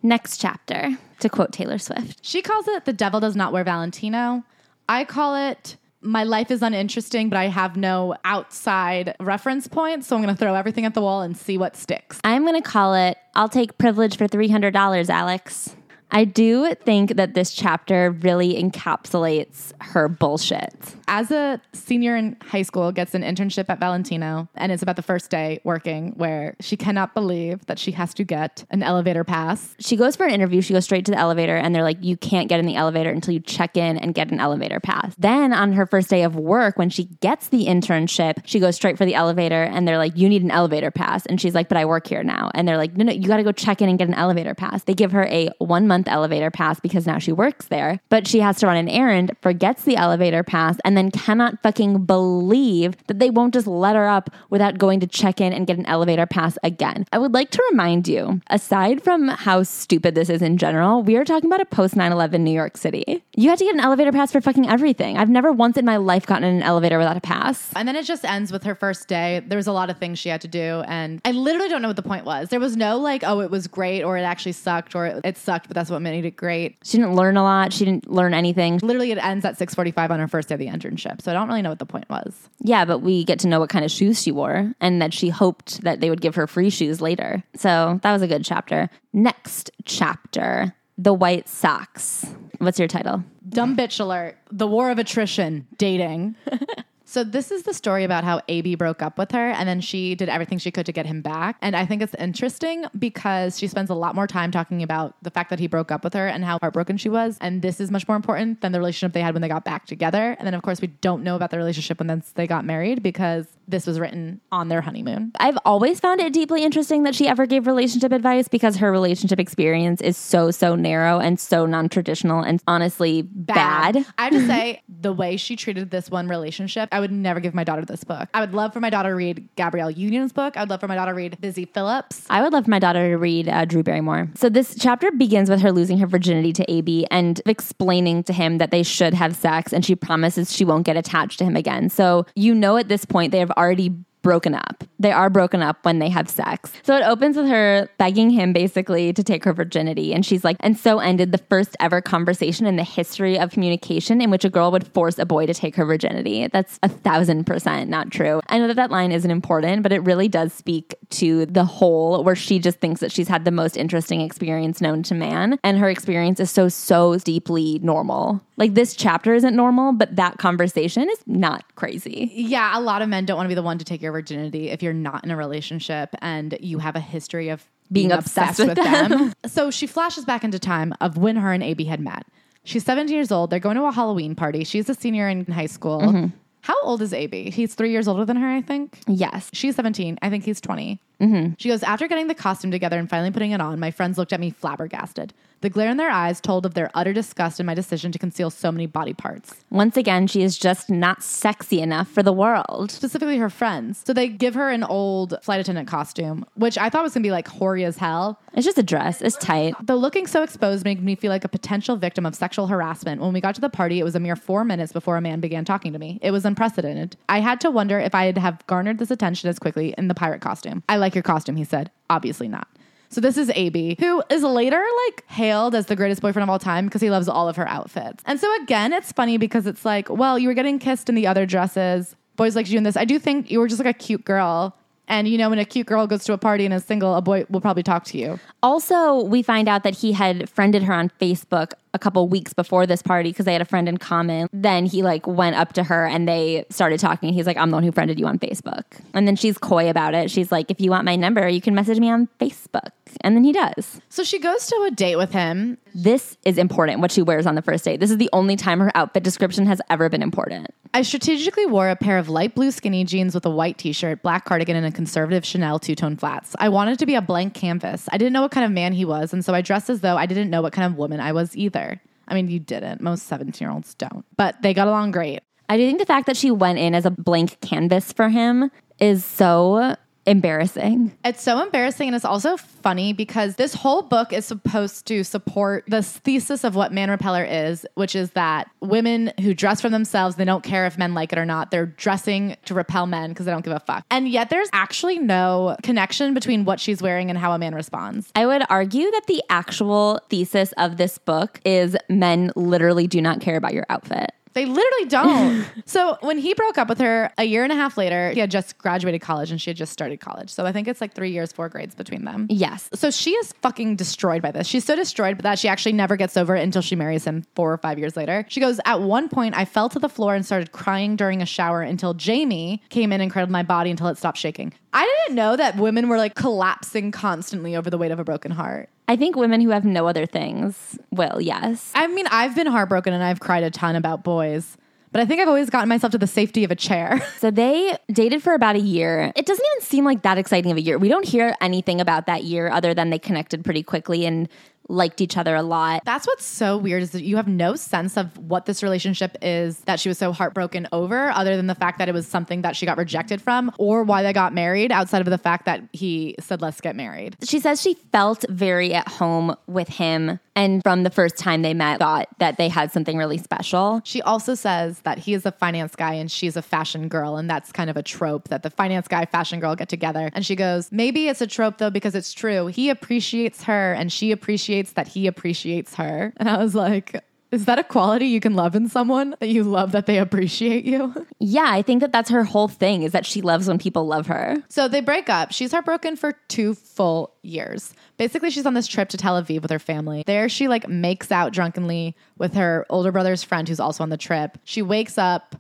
Next chapter, to quote Taylor Swift. She calls it The Devil Does Not Wear Valentino. I call it My Life is Uninteresting, but I have no outside reference points, so I'm going to throw everything at the wall and see what sticks. I'm going to call it I'll take privilege for $300, Alex. I do think that this chapter really encapsulates her bullshit. As a senior in high school, gets an internship at Valentino, and it's about the first day working where she cannot believe that she has to get an elevator pass. She goes for an interview, she goes straight to the elevator, and they're like, You can't get in the elevator until you check in and get an elevator pass. Then on her first day of work, when she gets the internship, she goes straight for the elevator, and they're like, You need an elevator pass. And she's like, But I work here now. And they're like, No, no, you got to go check in and get an elevator pass. They give her a one month elevator pass because now she works there, but she has to run an errand, forgets the elevator pass, and then cannot fucking believe that they won't just let her up without going to check in and get an elevator pass again. I would like to remind you, aside from how stupid this is in general, we are talking about a post 9 11 New York City. You had to get an elevator pass for fucking everything. I've never once in my life gotten in an elevator without a pass. And then it just ends with her first day. There was a lot of things she had to do, and I literally don't know what the point was. There was no like, oh, it was great, or it actually sucked, or it sucked, but that's what made it great. She didn't learn a lot. She didn't learn anything. Literally, it ends at 6:45 on her first day of the internship. So I don't really know what the point was. Yeah, but we get to know what kind of shoes she wore and that she hoped that they would give her free shoes later. So that was a good chapter. Next chapter The White Socks. What's your title? Dumb bitch alert. The war of attrition, dating. so this is the story about how AB broke up with her and then she did everything she could to get him back. And I think it's interesting because she spends a lot more time talking about the fact that he broke up with her and how heartbroken she was. And this is much more important than the relationship they had when they got back together. And then of course we don't know about the relationship when they got married because this was written on their honeymoon. I've always found it deeply interesting that she ever gave relationship advice because her relationship experience is so, so narrow and so non traditional and honestly bad. I have to say, the way she treated this one relationship, I would never give my daughter this book. I would love for my daughter to read Gabrielle Union's book. I would love for my daughter to read Busy Phillips. I would love for my daughter to read uh, Drew Barrymore. So this chapter begins with her losing her virginity to AB and explaining to him that they should have sex, and she promises she won't get attached to him again. So you know at this point they have already broken up. They are broken up when they have sex. So it opens with her begging him basically to take her virginity. And she's like, and so ended the first ever conversation in the history of communication in which a girl would force a boy to take her virginity. That's a thousand percent not true. I know that that line isn't important, but it really does speak to the whole where she just thinks that she's had the most interesting experience known to man. And her experience is so, so deeply normal. Like this chapter isn't normal, but that conversation is not crazy. Yeah, a lot of men don't want to be the one to take your virginity if you're not in a relationship and you have a history of Being obsessed with them. so she flashes back into time of when her and AB had met. She's 17 years old. They're going to a Halloween party. She's a senior in high school. Mm-hmm. How old is AB? He's three years older than her, I think. Yes. She's 17. I think he's 20. Mm-hmm. She goes, After getting the costume together and finally putting it on, my friends looked at me flabbergasted. The glare in their eyes told of their utter disgust in my decision to conceal so many body parts, Once again, she is just not sexy enough for the world. specifically her friends. So they give her an old flight attendant costume, which I thought was gonna be like hoary as hell. It's just a dress. It's tight. The looking so exposed made me feel like a potential victim of sexual harassment. When we got to the party, it was a mere four minutes before a man began talking to me. It was unprecedented. I had to wonder if I'd have garnered this attention as quickly in the pirate costume. I like your costume, he said. Obviously not. So this is AB, who is later like hailed as the greatest boyfriend of all time because he loves all of her outfits. And so again, it's funny because it's like, well, you were getting kissed in the other dresses. Boys like you in this. I do think you were just like a cute girl. And you know, when a cute girl goes to a party and is single, a boy will probably talk to you. Also, we find out that he had friended her on Facebook a couple weeks before this party because they had a friend in common. Then he like went up to her and they started talking. He's like, I'm the one who friended you on Facebook. And then she's coy about it. She's like, if you want my number, you can message me on Facebook. And then he does. So she goes to a date with him. This is important, what she wears on the first date. This is the only time her outfit description has ever been important. I strategically wore a pair of light blue skinny jeans with a white t shirt, black cardigan, and a conservative Chanel two tone flats. I wanted to be a blank canvas. I didn't know what kind of man he was, and so I dressed as though I didn't know what kind of woman I was either. I mean, you didn't. Most 17 year olds don't. But they got along great. I do think the fact that she went in as a blank canvas for him is so embarrassing. It's so embarrassing and it's also funny because this whole book is supposed to support this thesis of what Man Repeller is, which is that women who dress for themselves, they don't care if men like it or not. They're dressing to repel men because they don't give a fuck. And yet there's actually no connection between what she's wearing and how a man responds. I would argue that the actual thesis of this book is men literally do not care about your outfit. They literally don't. so when he broke up with her a year and a half later, he had just graduated college and she had just started college. So I think it's like three years, four grades between them. Yes. So she is fucking destroyed by this. She's so destroyed that she actually never gets over it until she marries him four or five years later. She goes, At one point, I fell to the floor and started crying during a shower until Jamie came in and cradled my body until it stopped shaking. I didn't know that women were like collapsing constantly over the weight of a broken heart. I think women who have no other things will, yes. I mean, I've been heartbroken and I've cried a ton about boys, but I think I've always gotten myself to the safety of a chair. So they dated for about a year. It doesn't even seem like that exciting of a year. We don't hear anything about that year other than they connected pretty quickly and liked each other a lot. That's what's so weird is that you have no sense of what this relationship is that she was so heartbroken over, other than the fact that it was something that she got rejected from, or why they got married, outside of the fact that he said, let's get married. She says she felt very at home with him and from the first time they met thought that they had something really special. She also says that he is a finance guy and she's a fashion girl, and that's kind of a trope that the finance guy, fashion girl get together. And she goes, maybe it's a trope though because it's true. He appreciates her and she appreciates that he appreciates her. And I was like, is that a quality you can love in someone that you love that they appreciate you? Yeah, I think that that's her whole thing is that she loves when people love her. So they break up. She's heartbroken for two full years. Basically, she's on this trip to Tel Aviv with her family. There, she like makes out drunkenly with her older brother's friend who's also on the trip. She wakes up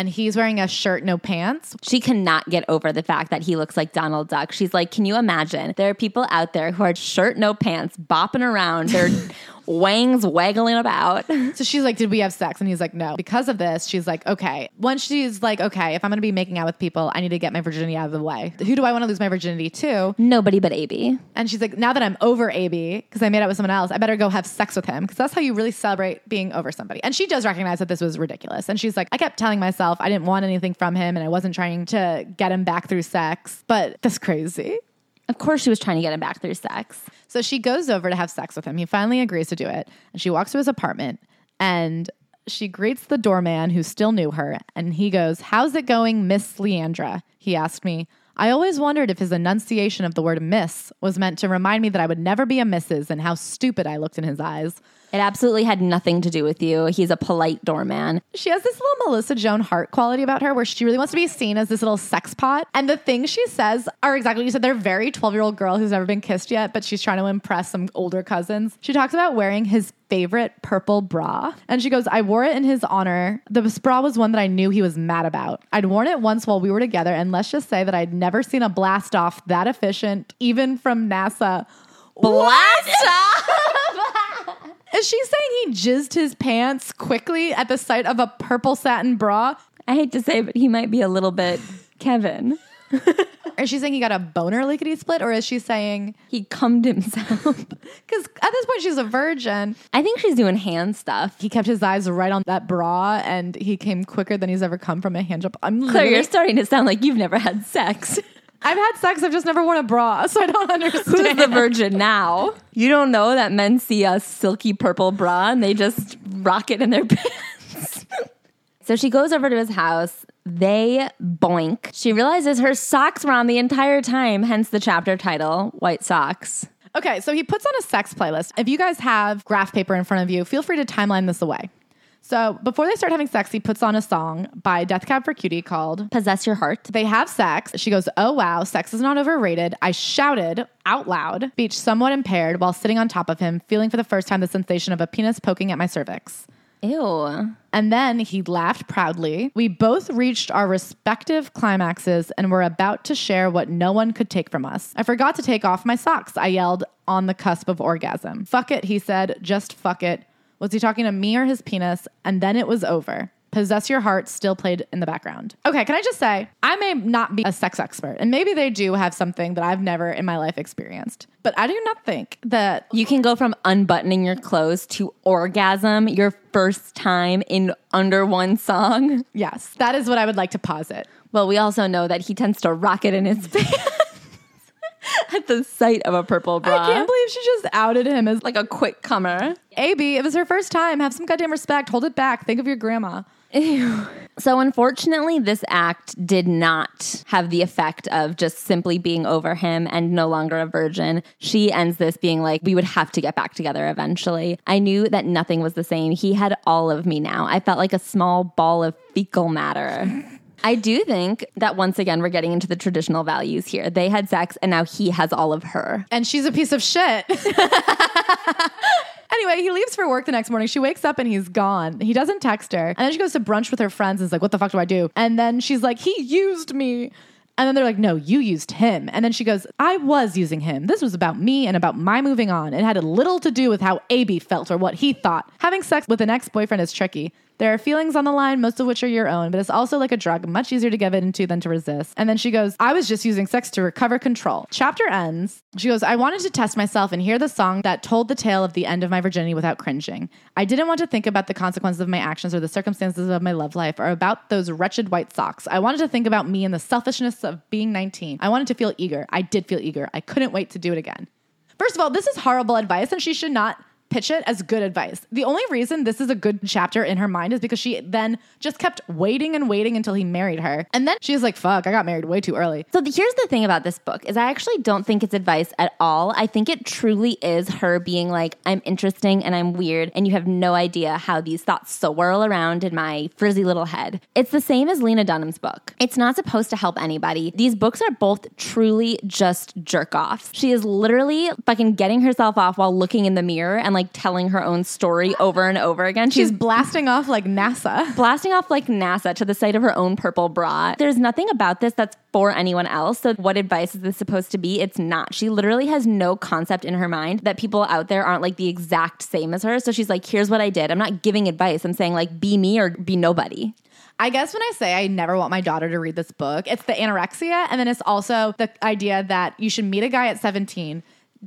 and he's wearing a shirt, no pants. She cannot get over the fact that he looks like Donald Duck. She's like, Can you imagine? There are people out there who are shirt, no pants, bopping around, their wangs waggling about. So she's like, Did we have sex? And he's like, No. Because of this, she's like, Okay. Once she's like, Okay, if I'm gonna be making out with people, I need to get my virginity out of the way. Who do I wanna lose my virginity to? Nobody but AB. And she's like, Now that I'm over AB, because I made out with someone else, I better go have sex with him. Because that's how you really celebrate being over somebody. And she does recognize that this was ridiculous. And she's like, I kept telling myself I didn't want anything from him and I wasn't trying to get him back through sex. But that's crazy. Of course, she was trying to get him back through sex. So she goes over to have sex with him. He finally agrees to do it. And she walks to his apartment and she greets the doorman who still knew her, and he goes, How's it going, Miss Leandra? He asked me. I always wondered if his enunciation of the word miss was meant to remind me that I would never be a missus and how stupid I looked in his eyes. It absolutely had nothing to do with you. He's a polite doorman. She has this little Melissa Joan Hart quality about her where she really wants to be seen as this little sex pot. And the things she says are exactly what you said. They're very 12 year old girl who's never been kissed yet, but she's trying to impress some older cousins. She talks about wearing his favorite purple bra. And she goes, I wore it in his honor. The bra was one that I knew he was mad about. I'd worn it once while we were together, and let's just say that I'd never seen a blast off that efficient, even from NASA. Blast Is she saying he jizzed his pants quickly at the sight of a purple satin bra? I hate to say, but he might be a little bit Kevin. Is she saying he got a boner lickety split, or is she saying He cummed himself. because at this point she's a virgin? I think she's doing hand stuff. He kept his eyes right on that bra, and he came quicker than he's ever come from a hand job. I'm Claire, literally, you're starting to sound like you've never had sex. I've had sex, I've just never worn a bra, so I don't understand. Who's the virgin now? You don't know that men see a silky purple bra and they just rock it in their pants. so she goes over to his house. They boink. She realizes her socks were on the entire time, hence the chapter title, White Socks. Okay, so he puts on a sex playlist. If you guys have graph paper in front of you, feel free to timeline this away. So before they start having sex, he puts on a song by Death Cab for Cutie called Possess your heart. They have sex. She goes, Oh wow, sex is not overrated. I shouted out loud, speech somewhat impaired, while sitting on top of him, feeling for the first time the sensation of a penis poking at my cervix. Ew. And then he laughed proudly. We both reached our respective climaxes and were about to share what no one could take from us. I forgot to take off my socks, I yelled on the cusp of orgasm. Fuck it, he said. Just fuck it. Was he talking to me or his penis? And then it was over. Possess Your Heart still played in the background. Okay, can I just say, I may not be a sex expert, and maybe they do have something that I've never in my life experienced, but I do not think that You can go from unbuttoning your clothes to orgasm your first time in under one song. Yes, that is what I would like to posit. Well, we also know that he tends to rock it in his pants at the sight of a purple bra. I can't believe she just outed him as like a quick comer. AB. It was her first time. Have some goddamn respect. Hold it back. Think of your grandma. So, unfortunately, this act did not have the effect of just simply being over him and no longer a virgin. She ends this being like, we would have to get back together eventually. I knew that nothing was the same. He had all of me now. I felt like a small ball of fecal matter. I do think that once again, we're getting into the traditional values here. They had sex and now he has all of her. And she's a piece of shit. anyway, he leaves for work the next morning. She wakes up and he's gone. He doesn't text her. And then she goes to brunch with her friends and is like, what the fuck do I do? And then she's like, he used me. And then they're like, no, you used him. And then she goes, I was using him. This was about me and about my moving on. It had a little to do with how AB felt or what he thought. Having sex with an ex boyfriend is tricky. There are feelings on the line, most of which are your own, but it's also like a drug, much easier to give into than to resist. And then she goes, I was just using sex to recover control. Chapter ends. She goes, I wanted to test myself and hear the song that told the tale of the end of my virginity without cringing. I didn't want to think about the consequences of my actions or the circumstances of my love life or about those wretched white socks. I wanted to think about me and the selfishness of being 19. I wanted to feel eager. I did feel eager. I couldn't wait to do it again. First of all, this is horrible advice and she should not pitch it as good advice. The only reason this is a good chapter in her mind is because she then just kept waiting and waiting until he married her. And then she's like, fuck, I got married way too early. So the, here's the thing about this book is I actually don't think it's advice at all. I think it truly is her being like, I'm interesting and I'm weird, and you have no idea how these thoughts swirl around in my frizzy little head. It's the same as Lena Dunham's book. It's not supposed to help anybody. These books are both truly just jerk offs. She is literally fucking getting herself off while looking in the mirror and like telling her own story over and over again. She's She's blasting off like NASA. blasting off like NASA to the sight of her own purple bra. There's nothing about this that's for anyone else. So, what advice is this supposed to be? It's not. She literally has no concept in her mind that people out there aren't like the exact same as her. So, she's like, here's what I did. I'm not giving advice. I'm saying, like, be me or be nobody. I guess when I say I never want my daughter to read this book, it's the anorexia. And then it's also the idea that you should meet a guy at 17,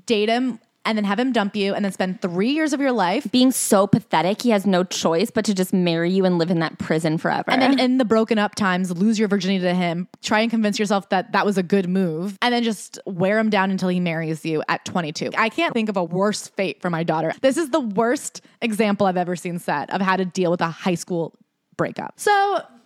date him and then have him dump you and then spend three years of your life. Being so pathetic, he has no choice but to just marry you and live in that prison forever. And then in the broken up times, lose your virginity to him. Try and convince yourself that that was a good move, and then just wear him down until he marries you at 22. I can't think of a worse fate for my daughter. This is the worst example I've ever seen set of how to deal with a high school breakup. So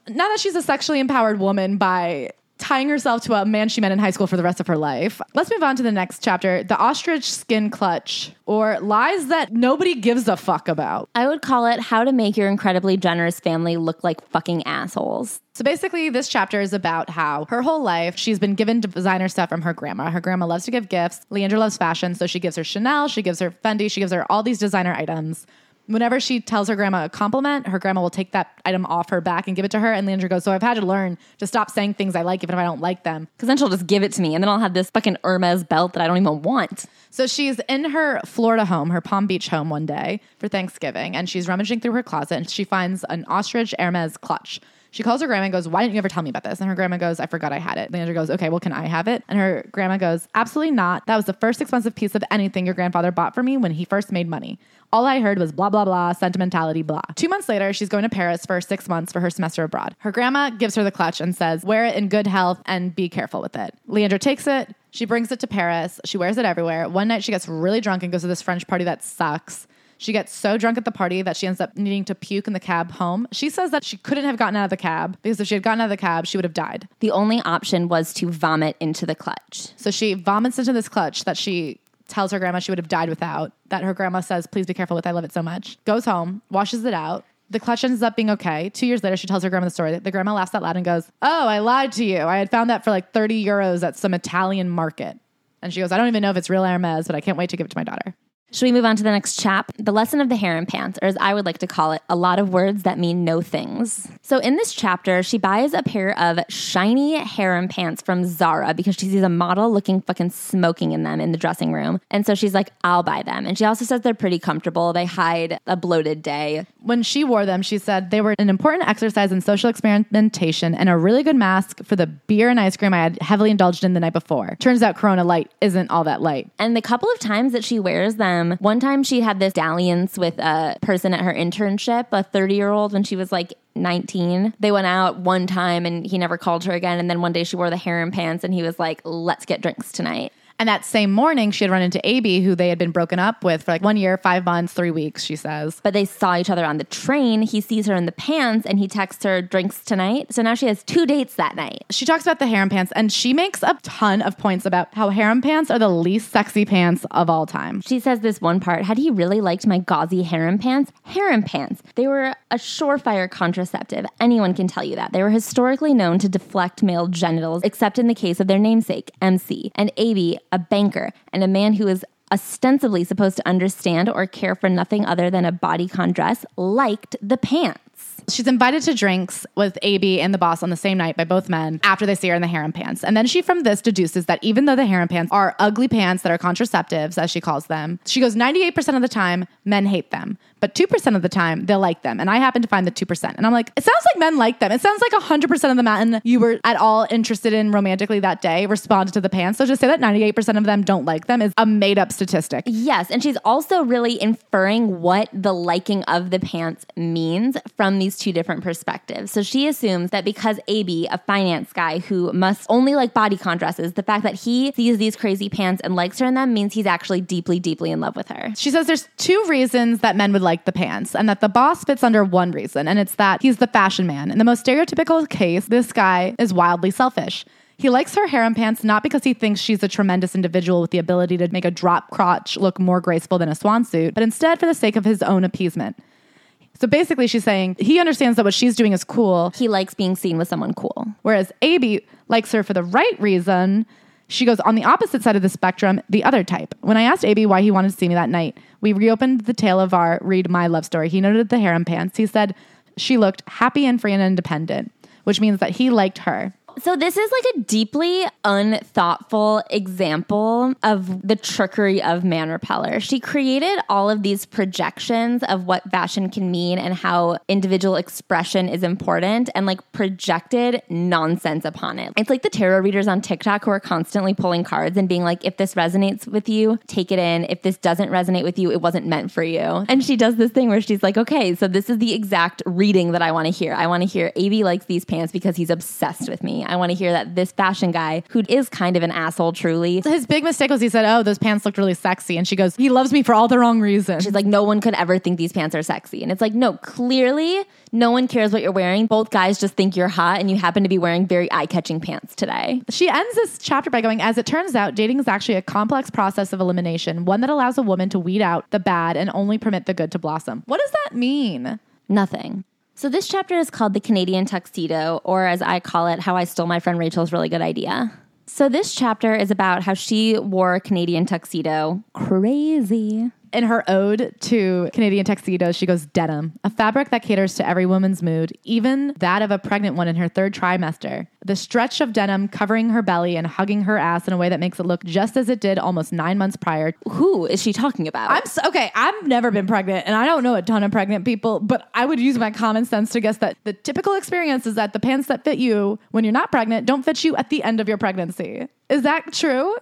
now that she's a sexually empowered woman by tying herself to a man she met in high school for the rest of her life. Let's move on to the next chapter the ostrich skin clutch, or lies that nobody gives a fuck about. I would call it How to Make Your Incredibly Generous Family Look Like Fucking Assholes. So basically, this chapter is about how her whole life she's been given designer stuff from her grandma. Her grandma loves to give gifts. Leandra loves fashion, so she gives her Chanel, she gives her Fendi, she gives her all these designer items. Whenever she tells her grandma a compliment, her grandma will take that item off her back and give it to her. And Leandra goes, So I've had to learn to stop saying things I like even if I don't like them. Because then she'll just give it to me, and then I'll have this fucking Hermes belt that I don't even want. So she's in her Florida home, her Palm Beach home one day for Thanksgiving, and she's rummaging through her closet and she finds an ostrich Hermes clutch. She calls her grandma and goes, Why didn't you ever tell me about this? And her grandma goes, I forgot I had it. Leandra goes, Okay, well, can I have it? And her grandma goes, Absolutely not. That was the first expensive piece of anything your grandfather bought for me when he first made money. All I heard was blah, blah, blah, sentimentality, blah. Two months later, she's going to Paris for six months for her semester abroad. Her grandma gives her the clutch and says, Wear it in good health and be careful with it. Leandra takes it. She brings it to Paris. She wears it everywhere. One night, she gets really drunk and goes to this French party that sucks. She gets so drunk at the party that she ends up needing to puke in the cab home. She says that she couldn't have gotten out of the cab because if she had gotten out of the cab, she would have died. The only option was to vomit into the clutch. So she vomits into this clutch that she tells her grandma she would have died without, that her grandma says, please be careful with, I love it so much. Goes home, washes it out. The clutch ends up being okay. Two years later, she tells her grandma the story. The grandma laughs out loud and goes, Oh, I lied to you. I had found that for like 30 euros at some Italian market. And she goes, I don't even know if it's real Hermes, but I can't wait to give it to my daughter. Should we move on to the next chap? The lesson of the harem pants, or as I would like to call it, a lot of words that mean no things. So in this chapter, she buys a pair of shiny harem pants from Zara because she sees a model looking fucking smoking in them in the dressing room. And so she's like, I'll buy them. And she also says they're pretty comfortable. They hide a bloated day. When she wore them, she said they were an important exercise in social experimentation and a really good mask for the beer and ice cream I had heavily indulged in the night before. Turns out Corona Light isn't all that light. And the couple of times that she wears them, one time she had this dalliance with a person at her internship, a 30 year old, when she was like 19. They went out one time and he never called her again. And then one day she wore the harem pants and he was like, let's get drinks tonight. And that same morning, she had run into AB, who they had been broken up with for like one year, five months, three weeks, she says. But they saw each other on the train. He sees her in the pants and he texts her drinks tonight. So now she has two dates that night. She talks about the harem pants and she makes a ton of points about how harem pants are the least sexy pants of all time. She says this one part Had he really liked my gauzy harem pants? Harem pants. They were a surefire contraceptive. Anyone can tell you that. They were historically known to deflect male genitals, except in the case of their namesake, MC, and AB, a banker, and a man who is ostensibly supposed to understand or care for nothing other than a bodycon dress, liked the pants. She's invited to drinks with AB and the boss on the same night by both men after they see her in the harem pants. And then she, from this, deduces that even though the harem pants are ugly pants that are contraceptives, as she calls them, she goes 98% of the time, men hate them. But 2% of the time, they'll like them. And I happen to find the 2%. And I'm like, it sounds like men like them. It sounds like 100% of the men you were at all interested in romantically that day responded to the pants. So just say that 98% of them don't like them is a made up statistic. Yes, and she's also really inferring what the liking of the pants means from these two different perspectives. So she assumes that because AB, a finance guy who must only like bodycon dresses, the fact that he sees these crazy pants and likes her in them means he's actually deeply, deeply in love with her. She says there's two reasons that men would like the pants, and that the boss fits under one reason, and it's that he's the fashion man. In the most stereotypical case, this guy is wildly selfish. He likes her harem pants not because he thinks she's a tremendous individual with the ability to make a drop crotch look more graceful than a swan suit, but instead for the sake of his own appeasement. So basically, she's saying he understands that what she's doing is cool, He likes being seen with someone cool. whereas AB likes her for the right reason. She goes on the opposite side of the spectrum, the other type. When I asked AB why he wanted to see me that night, we reopened the tale of our read my love story. He noted the harem pants. He said she looked happy and free and independent, which means that he liked her. So this is like a deeply unthoughtful example of the trickery of Man Repeller. She created all of these projections of what fashion can mean and how individual expression is important and like projected nonsense upon it. It's like the tarot readers on TikTok who are constantly pulling cards and being like, if this resonates with you, take it in. If this doesn't resonate with you, it wasn't meant for you. And she does this thing where she's like, okay, so this is the exact reading that I want to hear. I want to hear AB likes these pants because he's obsessed with me. I want to hear that this fashion guy, who is kind of an asshole truly, His big mistake was he said, "Oh, those pants looked really sexy," and she goes, "He loves me for all the wrong reasons." She's like, no one could ever think these pants are sexy. And it's like, no, clearly no one cares what you're wearing. Both guys just think you're hot and you happen to be wearing very eye catching pants today. She ends this chapter by going, As it turns out, dating is actually a complex process of elimination, one that allows a woman to weed out the bad and only permit the good to blossom. What does that mean? Nothing. So this chapter is called The Canadian Tuxedo, or as I call it, How I Stole My Friend Rachel's Really Good Idea. So this chapter is about how she wore a Canadian tuxedo. Crazy. In her ode to Canadian tuxedos, she goes, Denim, a fabric that caters to every woman's mood, even that of a pregnant one in her third trimester. The stretch of denim covering her belly and hugging her ass in a way that makes it look just as it did almost nine months prior. Who is she talking about? I'm so, okay. I've never been pregnant, and I don't know a ton of pregnant people, but I would use my common sense to guess that the typical experience is that the pants that fit you when you're not pregnant don't fit you at the end of your pregnancy. Is that true?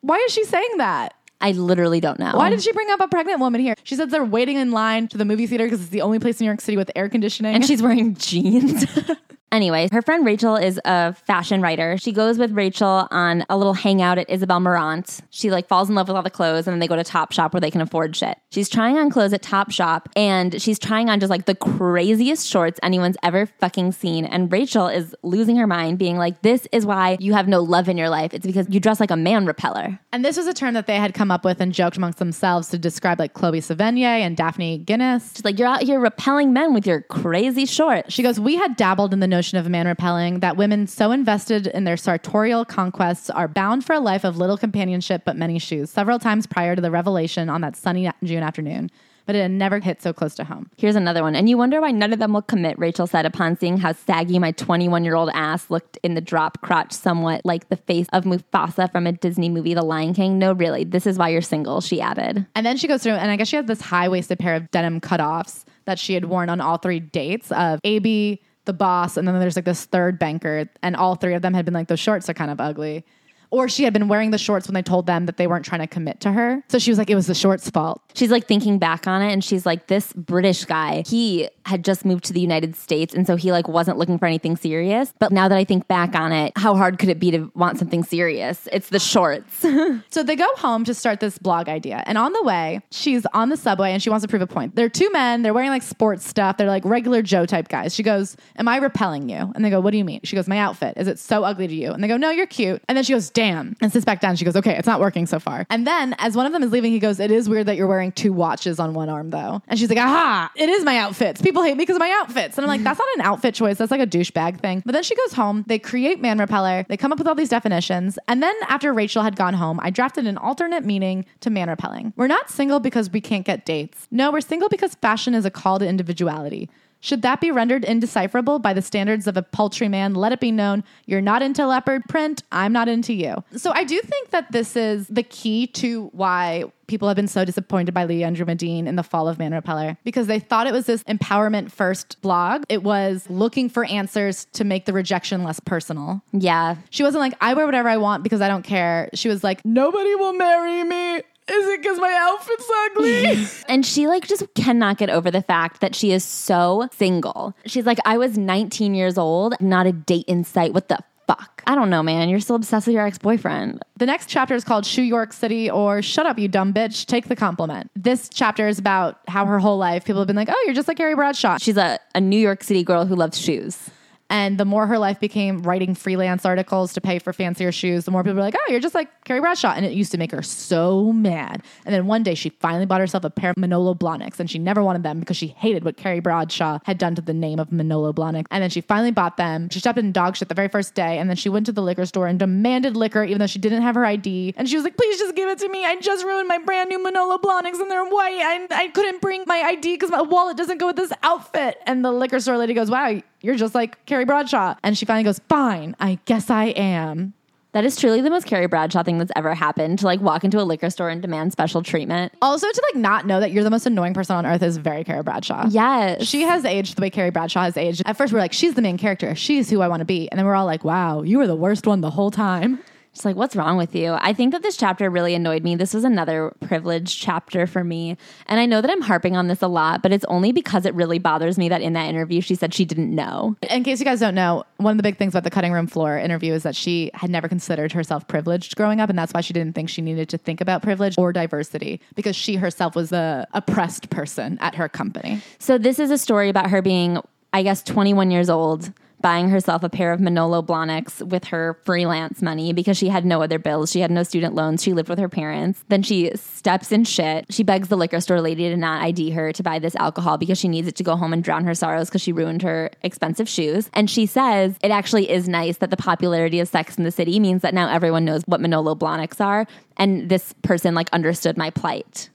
Why is she saying that? I literally don't know. Why did she bring up a pregnant woman here? She said they're waiting in line to the movie theater because it's the only place in New York City with air conditioning. and she's wearing jeans. anyway, her friend Rachel is a fashion writer. She goes with Rachel on a little hangout at Isabel Marant. She like falls in love with all the clothes and then they go to Top Shop where they can afford shit. She's trying on clothes at Top Shop and she's trying on just like the craziest shorts anyone's ever fucking seen. And Rachel is losing her mind being like, this is why you have no love in your life. It's because you dress like a man repeller. And this was a term that they had come up with and joked amongst themselves to describe like Chloe Sevigny and Daphne Guinness. She's like, you're out here repelling men with your crazy shorts. She goes, We had dabbled in the notion of man repelling, that women so invested in their sartorial conquests are bound for a life of little companionship but many shoes, several times prior to the revelation on that sunny June afternoon. But it had never hit so close to home. Here's another one. And you wonder why none of them will commit, Rachel said upon seeing how saggy my 21 year old ass looked in the drop crotch, somewhat like the face of Mufasa from a Disney movie, The Lion King. No, really, this is why you're single, she added. And then she goes through, and I guess she had this high waisted pair of denim cutoffs that she had worn on all three dates of AB, the boss, and then there's like this third banker, and all three of them had been like, those shorts are kind of ugly. Or she had been wearing the shorts when they told them that they weren't trying to commit to her. So she was like, it was the shorts' fault. She's like thinking back on it and she's like, this British guy, he had just moved to the United States. And so he like wasn't looking for anything serious. But now that I think back on it, how hard could it be to want something serious? It's the shorts. So they go home to start this blog idea. And on the way, she's on the subway and she wants to prove a point. They're two men, they're wearing like sports stuff, they're like regular Joe type guys. She goes, Am I repelling you? And they go, What do you mean? She goes, My outfit. Is it so ugly to you? And they go, No, you're cute. And then she goes, Damn. And sits back down. She goes, Okay, it's not working so far. And then as one of them is leaving, he goes, It is weird that you're wearing two watches on one arm though. And she's like, Aha, it is my outfits. People hate me because of my outfits. And I'm like, That's not an outfit choice. That's like a douchebag thing. But then she goes home, they create Man Repeller, they come up with all these definitions. And then after Rachel had gone home, I drafted an alternate meaning to man repelling. We're not single because we can't get dates. No, we're single because fashion is a call to individuality. Should that be rendered indecipherable by the standards of a paltry man, let it be known you're not into leopard print, I'm not into you. So I do think that this is the key to why people have been so disappointed by Leandra Medine in the fall of Man Repeller because they thought it was this empowerment first blog. It was looking for answers to make the rejection less personal. yeah. She wasn't like, I wear whatever I want because I don't care. She was like, nobody will marry me. Is it because my outfit's ugly? And she like just cannot get over the fact that she is so single. She's like, I was 19 years old, not a date in sight. What the fuck? I don't know, man. You're still obsessed with your ex boyfriend. the next chapter is called Shoe York City or Shut Up, You Dumb Bitch, Take the Compliment. This chapter is about how her whole life people have been like, oh, you're just like Carrie Bradshaw. She's a, a New York City girl who loves shoes. And the more her life became writing freelance articles to pay for fancier shoes, the more people were like, oh, you're just like Carrie Bradshaw. And it used to make her so mad. And then one day she finally bought herself a pair of Manolo Blahniks and she never wanted them because she hated what Carrie Bradshaw had done to the name of Manolo Blahnik. And then she finally bought them. She stepped in dog shit the very first day. And then she went to the liquor store and demanded liquor even though she didn't have her ID. And she was like, please just give it to me. I just ruined my brand new Manolo Blahniks and they're white. I, I couldn't bring my ID because my wallet doesn't go with this outfit. And the liquor store lady goes, wow, you're just like Carrie Bradshaw. And she finally goes, fine, I guess I am. That is truly the most Carrie Bradshaw thing that's ever happened to like walk into a liquor store and demand special treatment. Also, to like not know that you're the most annoying person on earth is very Carrie Bradshaw. Yes. She has aged the way Carrie Bradshaw has aged. At first, we are like, she's the main character. She's who I want to be. And then we're all like, wow, you were the worst one the whole time. It's like, what's wrong with you? I think that this chapter really annoyed me. This was another privileged chapter for me. And I know that I'm harping on this a lot, but it's only because it really bothers me that in that interview she said she didn't know. In case you guys don't know, one of the big things about the cutting room floor interview is that she had never considered herself privileged growing up. And that's why she didn't think she needed to think about privilege or diversity because she herself was the oppressed person at her company. So this is a story about her being, I guess, 21 years old. Buying herself a pair of Manolo Blahniks with her freelance money because she had no other bills. She had no student loans. She lived with her parents. Then she steps in shit. She begs the liquor store lady to not ID her to buy this alcohol because she needs it to go home and drown her sorrows because she ruined her expensive shoes. And she says it actually is nice that the popularity of Sex in the City means that now everyone knows what Manolo Blahniks are. And this person like understood my plight.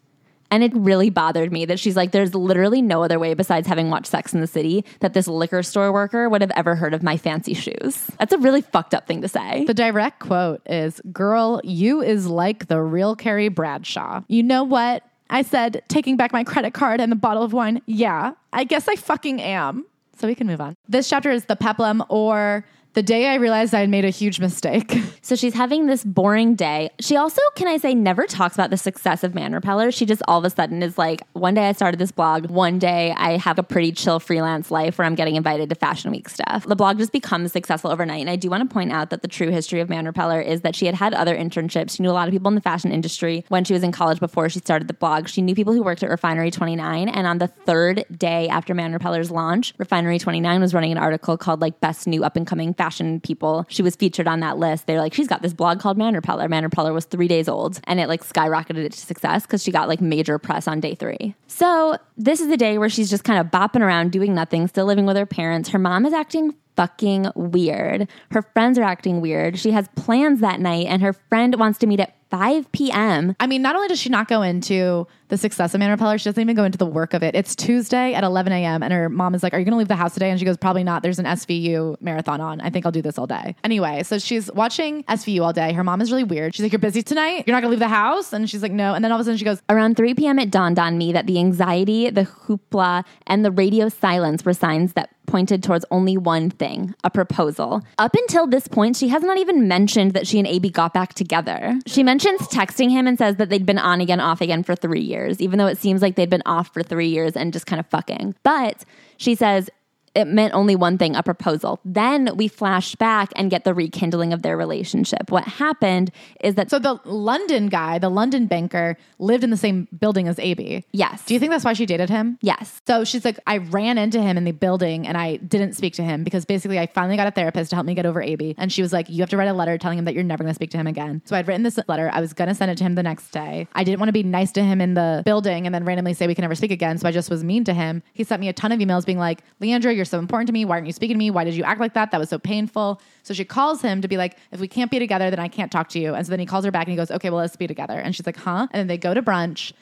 And it really bothered me that she's like, there's literally no other way besides having watched Sex in the City that this liquor store worker would have ever heard of my fancy shoes. That's a really fucked up thing to say. The direct quote is Girl, you is like the real Carrie Bradshaw. You know what? I said, taking back my credit card and the bottle of wine. Yeah, I guess I fucking am. So we can move on. This chapter is the peplum or the day I realized I had made a huge mistake. So she's having this boring day. She also, can I say, never talks about the success of Man Repeller. She just all of a sudden is like, one day I started this blog, one day I have a pretty chill freelance life where I'm getting invited to Fashion Week stuff. The blog just becomes successful overnight. And I do want to point out that the true history of Man Repeller is that she had had other internships. She knew a lot of people in the fashion industry when she was in college before she started the blog. She knew people who worked at Refinery 29. And on the third day after Man Repeller's launch, Refinery 29 was running an article called like Best New Up and Coming Fashion People. She was featured on that list. They're like, she's got this blog called Man Repeller. Man Repeller was three days old and it like skyrocketed it to success because she got like major press on day three. So this is the day where she's just kind of bopping around doing nothing, still living with her parents. Her mom is acting fucking weird. Her friends are acting weird. She has plans that night and her friend wants to meet at 5 p.m. I mean, not only does she not go into the success of Man Repeller, she doesn't even go into the work of it. It's Tuesday at 11 a.m. and her mom is like, Are you going to leave the house today? And she goes, Probably not. There's an SVU marathon on. I think I'll do this all day. Anyway, so she's watching SVU all day. Her mom is really weird. She's like, You're busy tonight? You're not going to leave the house? And she's like, No. And then all of a sudden she goes, Around 3 p.m., it dawned on me that the anxiety, the hoopla, and the radio silence were signs that pointed towards only one thing a proposal. Up until this point, she has not even mentioned that she and AB got back together. She mentions texting him and says that they'd been on again, off again for three years, even though it seems like they'd been off for three years and just kind of fucking. But she says, it meant only one thing a proposal. Then we flash back and get the rekindling of their relationship. What happened is that So the London guy, the London banker, lived in the same building as AB. Yes. Do you think that's why she dated him? Yes. So she's like, I ran into him in the building and I didn't speak to him because basically I finally got a therapist to help me get over AB. And she was like, You have to write a letter telling him that you're never going to speak to him again. So I'd written this letter. I was going to send it to him the next day. I didn't want to be nice to him in the building and then randomly say we can never speak again. So I just was mean to him. He sent me a ton of emails being like, Leandra, you're so important to me. Why aren't you speaking to me? Why did you act like that? That was so painful. So she calls him to be like, If we can't be together, then I can't talk to you. And so then he calls her back and he goes, Okay, well, let's be together. And she's like, Huh? And then they go to brunch.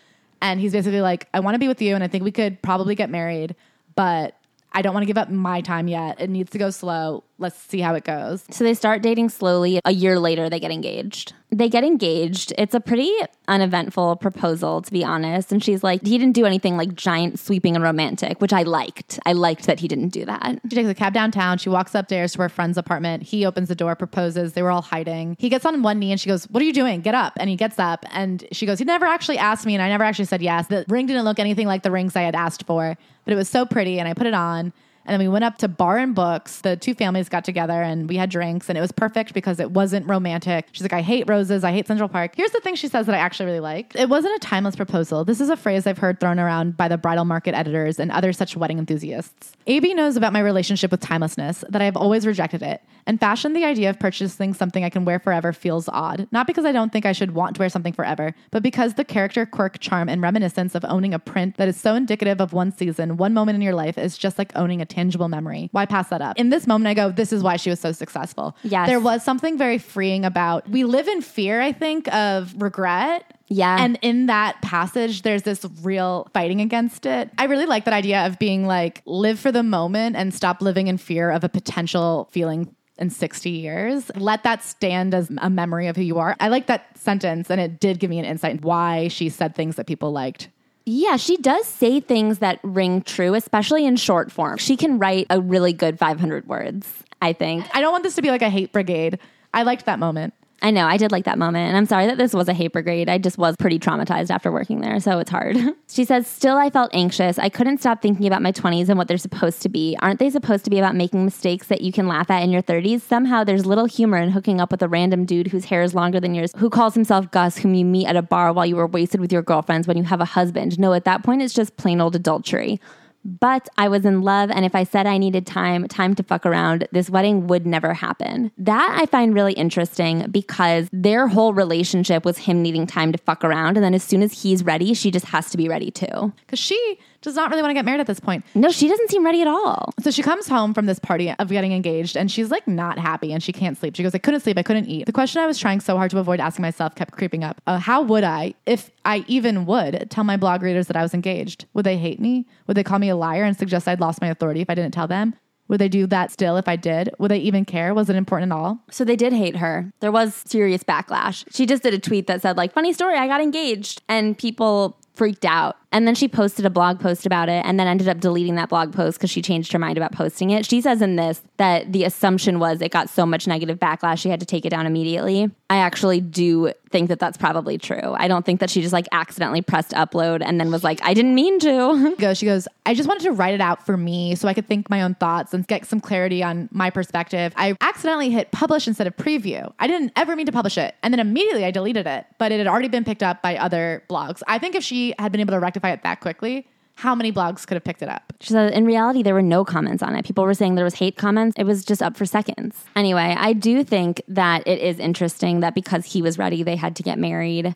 And he's basically like, I want to be with you, and I think we could probably get married, but I don't want to give up my time yet. It needs to go slow. Let's see how it goes. So they start dating slowly. A year later, they get engaged. They get engaged. It's a pretty uneventful proposal, to be honest. And she's like, he didn't do anything like giant, sweeping, and romantic, which I liked. I liked that he didn't do that. She takes a cab downtown. She walks upstairs to her friend's apartment. He opens the door, proposes. They were all hiding. He gets on one knee and she goes, What are you doing? Get up. And he gets up and she goes, He never actually asked me and I never actually said yes. The ring didn't look anything like the rings I had asked for, but it was so pretty and I put it on. And then we went up to Bar and Books. The two families got together and we had drinks, and it was perfect because it wasn't romantic. She's like, I hate roses. I hate Central Park. Here's the thing she says that I actually really like. It wasn't a timeless proposal. This is a phrase I've heard thrown around by the bridal market editors and other such wedding enthusiasts. AB knows about my relationship with timelessness, that I've always rejected it. And fashion, the idea of purchasing something I can wear forever feels odd. Not because I don't think I should want to wear something forever, but because the character, quirk, charm, and reminiscence of owning a print that is so indicative of one season, one moment in your life is just like owning a tangible memory. Why pass that up? In this moment, I go, this is why she was so successful. Yes. There was something very freeing about, we live in fear, I think, of regret. Yeah. And in that passage, there's this real fighting against it. I really like that idea of being like, live for the moment and stop living in fear of a potential feeling in 60 years. Let that stand as a memory of who you are. I like that sentence, and it did give me an insight why she said things that people liked. Yeah, she does say things that ring true, especially in short form. She can write a really good 500 words, I think. I don't want this to be like a hate brigade. I liked that moment. I know, I did like that moment. And I'm sorry that this was a hate brigade. I just was pretty traumatized after working there, so it's hard. she says, Still, I felt anxious. I couldn't stop thinking about my 20s and what they're supposed to be. Aren't they supposed to be about making mistakes that you can laugh at in your 30s? Somehow there's little humor in hooking up with a random dude whose hair is longer than yours, who calls himself Gus, whom you meet at a bar while you were wasted with your girlfriends when you have a husband. No, at that point, it's just plain old adultery. But I was in love, and if I said I needed time, time to fuck around, this wedding would never happen. That I find really interesting because their whole relationship was him needing time to fuck around. And then as soon as he's ready, she just has to be ready too. Because she does not really want to get married at this point. No, she doesn't seem ready at all. So she comes home from this party of getting engaged and she's like not happy and she can't sleep. She goes, I couldn't sleep, I couldn't eat. The question I was trying so hard to avoid asking myself kept creeping up. Uh, how would I, if I even would, tell my blog readers that I was engaged? Would they hate me? Would they call me a liar and suggest I'd lost my authority if I didn't tell them? Would they do that still if I did? Would they even care? Was it important at all? So they did hate her. There was serious backlash. She just did a tweet that said, like, funny story, I got engaged. And people freaked out. And then she posted a blog post about it and then ended up deleting that blog post because she changed her mind about posting it. She says in this that the assumption was it got so much negative backlash, she had to take it down immediately. I actually do think that that's probably true. I don't think that she just like accidentally pressed upload and then was like, I didn't mean to. Goes, she goes, I just wanted to write it out for me so I could think my own thoughts and get some clarity on my perspective. I accidentally hit publish instead of preview. I didn't ever mean to publish it. And then immediately I deleted it, but it had already been picked up by other blogs. I think if she had been able to rectify it that quickly, how many blogs could have picked it up? She said, in reality, there were no comments on it. People were saying there was hate comments. It was just up for seconds. Anyway, I do think that it is interesting that because he was ready, they had to get married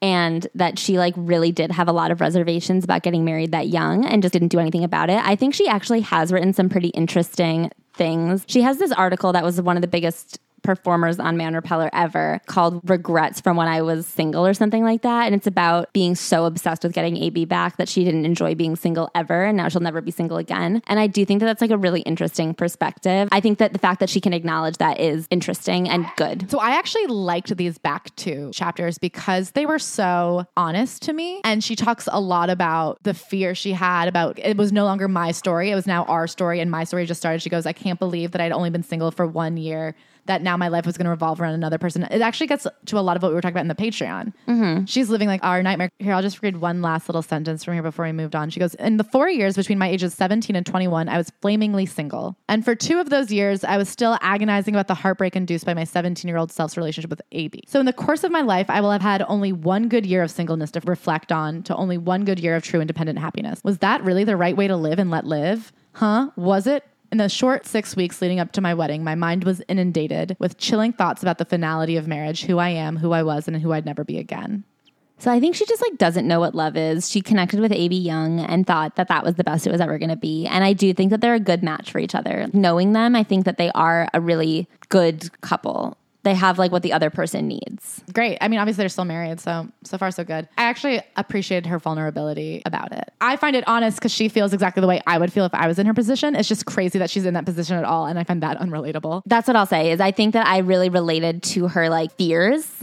and that she like really did have a lot of reservations about getting married that young and just didn't do anything about it. I think she actually has written some pretty interesting things. She has this article that was one of the biggest performers on Man Repeller ever called Regrets from When I Was Single or something like that. And it's about being so obsessed with getting AB back that she didn't enjoy being single ever. And now she'll never be single again. And I do think that that's like a really interesting perspective. I think that the fact that she can acknowledge that is interesting and good. So I actually liked these back two chapters because they were so honest to me. And she talks a lot about the fear she had about it was no longer my story. It was now our story. And my story just started. She goes, I can't believe that I'd only been single for one year that now my life was going to revolve around another person. It actually gets to a lot of what we were talking about in the Patreon. Mm-hmm. She's living like our nightmare. Here, I'll just read one last little sentence from here before we moved on. She goes, In the four years between my ages 17 and 21, I was flamingly single. And for two of those years, I was still agonizing about the heartbreak induced by my 17 year old self's relationship with AB. So in the course of my life, I will have had only one good year of singleness to reflect on, to only one good year of true independent happiness. Was that really the right way to live and let live? Huh? Was it? In the short six weeks leading up to my wedding, my mind was inundated with chilling thoughts about the finality of marriage, who I am, who I was, and who I'd never be again. So I think she just like doesn't know what love is. She connected with AB Young and thought that that was the best it was ever going to be. And I do think that they're a good match for each other. Knowing them, I think that they are a really good couple. They have like what the other person needs. Great. I mean, obviously they're still married, so so far so good. I actually appreciated her vulnerability about it. I find it honest because she feels exactly the way I would feel if I was in her position. It's just crazy that she's in that position at all, and I find that unrelatable. That's what I'll say is I think that I really related to her like fears.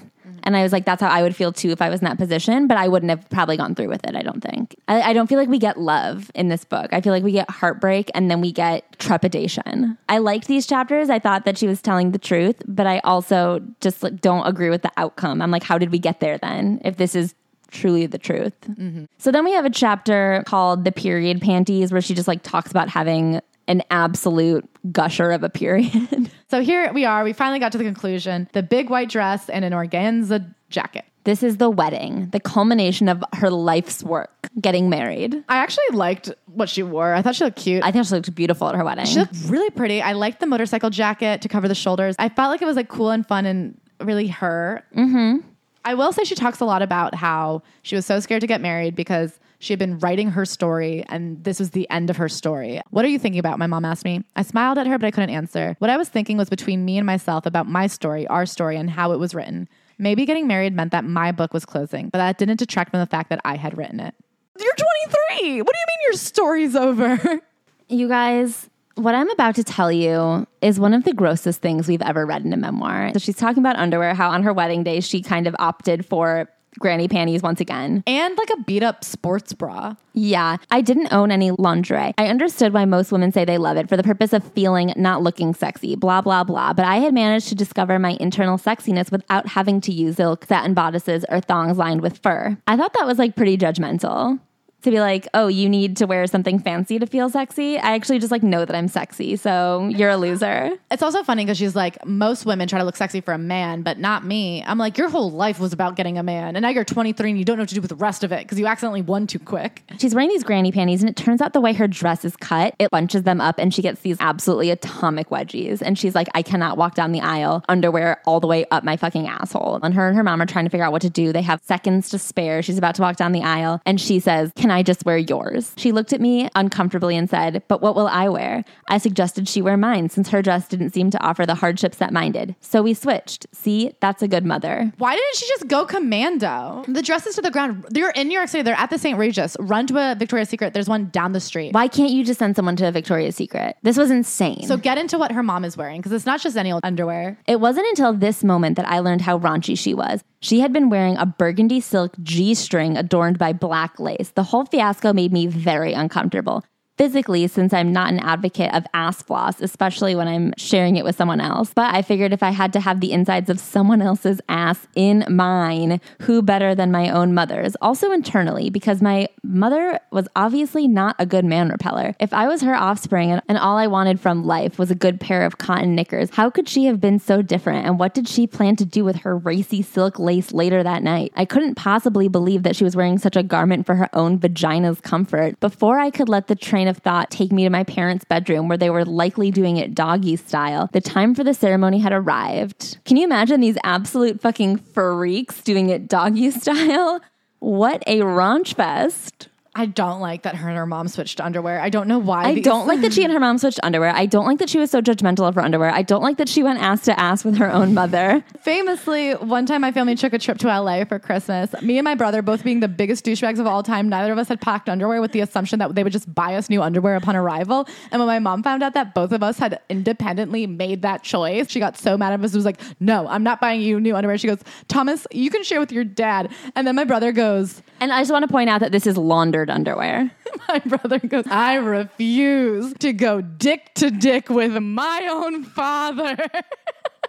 And I was like, that's how I would feel too if I was in that position, but I wouldn't have probably gone through with it. I don't think. I, I don't feel like we get love in this book. I feel like we get heartbreak and then we get trepidation. I liked these chapters. I thought that she was telling the truth, but I also just like, don't agree with the outcome. I'm like, how did we get there then? If this is truly the truth. Mm-hmm. So then we have a chapter called The Period Panties where she just like talks about having an absolute gusher of a period. So here we are. We finally got to the conclusion: the big white dress and an organza jacket. this is the wedding, the culmination of her life's work, getting married. I actually liked what she wore. I thought she looked cute. I think she looked beautiful at her wedding. She looked really pretty. I liked the motorcycle jacket to cover the shoulders. I felt like it was like cool and fun and really her. Mm-hmm. I will say she talks a lot about how she was so scared to get married because she had been writing her story and this was the end of her story. What are you thinking about? My mom asked me. I smiled at her, but I couldn't answer. What I was thinking was between me and myself about my story, our story, and how it was written. Maybe getting married meant that my book was closing, but that didn't detract from the fact that I had written it. You're 23. What do you mean your story's over? You guys, what I'm about to tell you is one of the grossest things we've ever read in a memoir. So she's talking about underwear, how on her wedding day she kind of opted for granny panties once again. and like a beat up sports bra. Yeah, I didn't own any lingerie. I understood why most women say they love it for the purpose of feeling not looking sexy, blah, blah, blah. But I had managed to discover my internal sexiness without having to use silk, satin bodices, or thongs lined with fur. I thought that was like pretty judgmental. To be like, oh, you need to wear something fancy to feel sexy. I actually just like know that I'm sexy. So you're a loser. It's also funny because she's like, most women try to look sexy for a man, but not me. I'm like, your whole life was about getting a man. And now you're 23 and you don't know what to do with the rest of it because you accidentally won too quick. She's wearing these granny panties, and it turns out the way her dress is cut, it bunches them up, and she gets these absolutely atomic wedgies. And she's like, I cannot walk down the aisle, underwear all the way up my fucking asshole. And her and her mom are trying to figure out what to do. They have seconds to spare. She's about to walk down the aisle, and she says, Can I just wear yours? She looked at me uncomfortably and said, But what will I wear? I suggested she wear mine since her dress didn't seem to offer the hardships that mine did. So we switched. See, that's a good mother. Why didn't she just go commando? The dresses to the ground. They're in New York City. They're at the St. Regis. Run to a Victoria's Secret. There's one down the street. Why can't you just send someone to a Victoria's Secret? This was insane. So get into what her mom is wearing because it's not just any old underwear. It wasn't until this moment that I learned how raunchy she was. She had been wearing a burgundy silk G string adorned by black lace. The whole fiasco made me very uncomfortable. Physically, since I'm not an advocate of ass floss, especially when I'm sharing it with someone else. But I figured if I had to have the insides of someone else's ass in mine, who better than my own mother's? Also internally, because my mother was obviously not a good man repeller. If I was her offspring and, and all I wanted from life was a good pair of cotton knickers, how could she have been so different? And what did she plan to do with her racy silk lace later that night? I couldn't possibly believe that she was wearing such a garment for her own vagina's comfort. Before I could let the train of thought take me to my parents' bedroom where they were likely doing it doggy style, the time for the ceremony had arrived. Can you imagine these absolute fucking freaks doing it doggy style? What a raunch fest. I don't like that her and her mom switched underwear. I don't know why. I these- don't like that she and her mom switched underwear. I don't like that she was so judgmental of her underwear. I don't like that she went ass to ass with her own mother. Famously, one time my family took a trip to LA for Christmas. Me and my brother, both being the biggest douchebags of all time, neither of us had packed underwear with the assumption that they would just buy us new underwear upon arrival. And when my mom found out that both of us had independently made that choice, she got so mad at us. It was like, "No, I'm not buying you new underwear." She goes, "Thomas, you can share with your dad." And then my brother goes, And I just want to point out that this is laundered underwear. my brother goes, "I refuse to go dick to dick with my own father."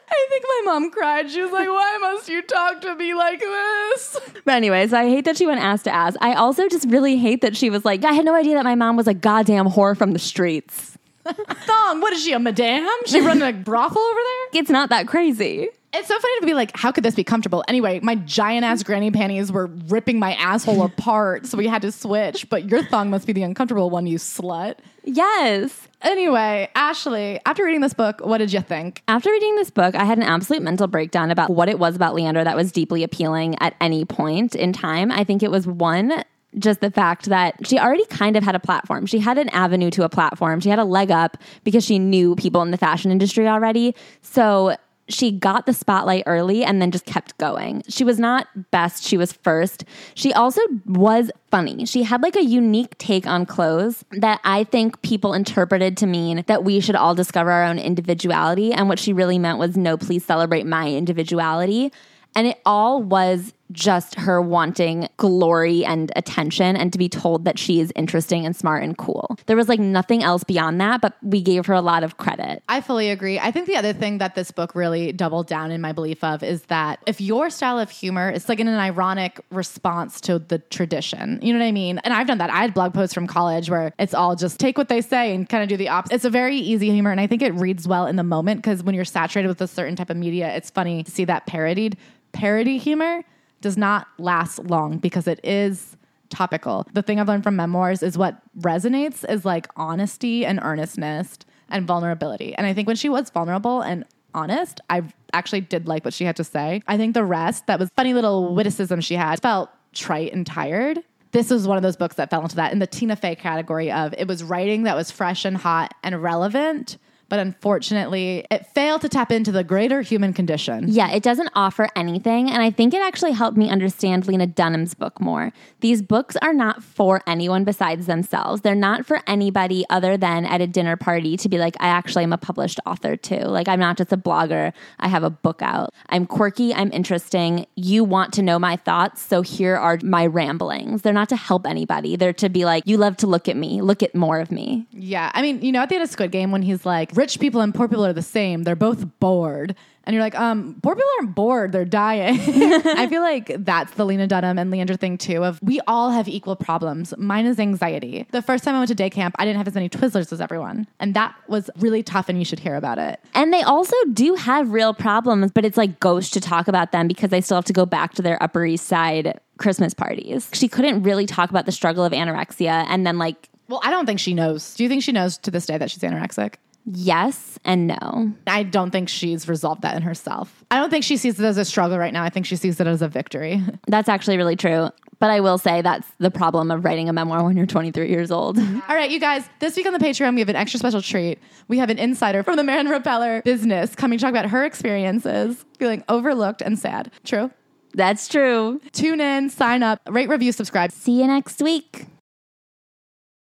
I think my mom cried. She was like, Why must you talk to me like this? But anyways, I hate that she went ass to ass. I also just really hate that she was like, I had no idea that my mom was a goddamn whore from the streets. Thong, what is she, a madame? She running a brothel over there? It's not that crazy. It's so funny to be like, how could this be comfortable? Anyway, my giant ass granny panties were ripping my asshole apart, so we had to switch. But your thong must be the uncomfortable one, you slut. Yes. Anyway, Ashley, after reading this book, what did you think? After reading this book, I had an absolute mental breakdown about what it was about Leandra that was deeply appealing at any point in time. I think it was one, just the fact that she already kind of had a platform. She had an avenue to a platform. She had a leg up because she knew people in the fashion industry already. So she got the spotlight early and then just kept going. She was not best, she was first. She also was funny. She had like a unique take on clothes that I think people interpreted to mean that we should all discover our own individuality. And what she really meant was, no, please celebrate my individuality. And it all was just her wanting glory and attention and to be told that she is interesting and smart and cool. There was like nothing else beyond that, but we gave her a lot of credit. I fully agree. I think the other thing that this book really doubled down in my belief of is that if your style of humor is like in an ironic response to the tradition, you know what I mean? And I've done that. I had blog posts from college where it's all just take what they say and kind of do the opposite. It's a very easy humor. And I think it reads well in the moment because when you're saturated with a certain type of media, it's funny to see that parodied. Parody humor does not last long because it is topical. The thing I've learned from memoirs is what resonates is like honesty and earnestness and vulnerability. And I think when she was vulnerable and honest, I actually did like what she had to say. I think the rest, that was funny little witticism she had, felt trite and tired. This was one of those books that fell into that in the Tina Fey category of it was writing that was fresh and hot and relevant, but unfortunately, it failed to tap into the greater human condition. Yeah, it doesn't offer anything. And I think it actually helped me understand Lena Dunham's book more. These books are not for anyone besides themselves. They're not for anybody other than at a dinner party to be like, I actually am a published author too. Like, I'm not just a blogger, I have a book out. I'm quirky, I'm interesting. You want to know my thoughts. So here are my ramblings. They're not to help anybody, they're to be like, you love to look at me, look at more of me. Yeah. I mean, you know, at the end of Squid Game, when he's like, rich people and poor people are the same, they're both bored. And you're like, um, poor people aren't bored, they're dying. I feel like that's the Lena Dunham and Leandra thing too of we all have equal problems. Mine is anxiety. The first time I went to day camp, I didn't have as many Twizzlers as everyone. And that was really tough and you should hear about it. And they also do have real problems, but it's like gauche to talk about them because they still have to go back to their Upper East Side Christmas parties. She couldn't really talk about the struggle of anorexia and then like Well, I don't think she knows. Do you think she knows to this day that she's anorexic? Yes and no. I don't think she's resolved that in herself. I don't think she sees it as a struggle right now. I think she sees it as a victory. That's actually really true. But I will say that's the problem of writing a memoir when you're 23 years old. All right, you guys, this week on the Patreon, we have an extra special treat. We have an insider from the Man Repeller business coming to talk about her experiences feeling overlooked and sad. True? That's true. Tune in, sign up, rate, review, subscribe. See you next week.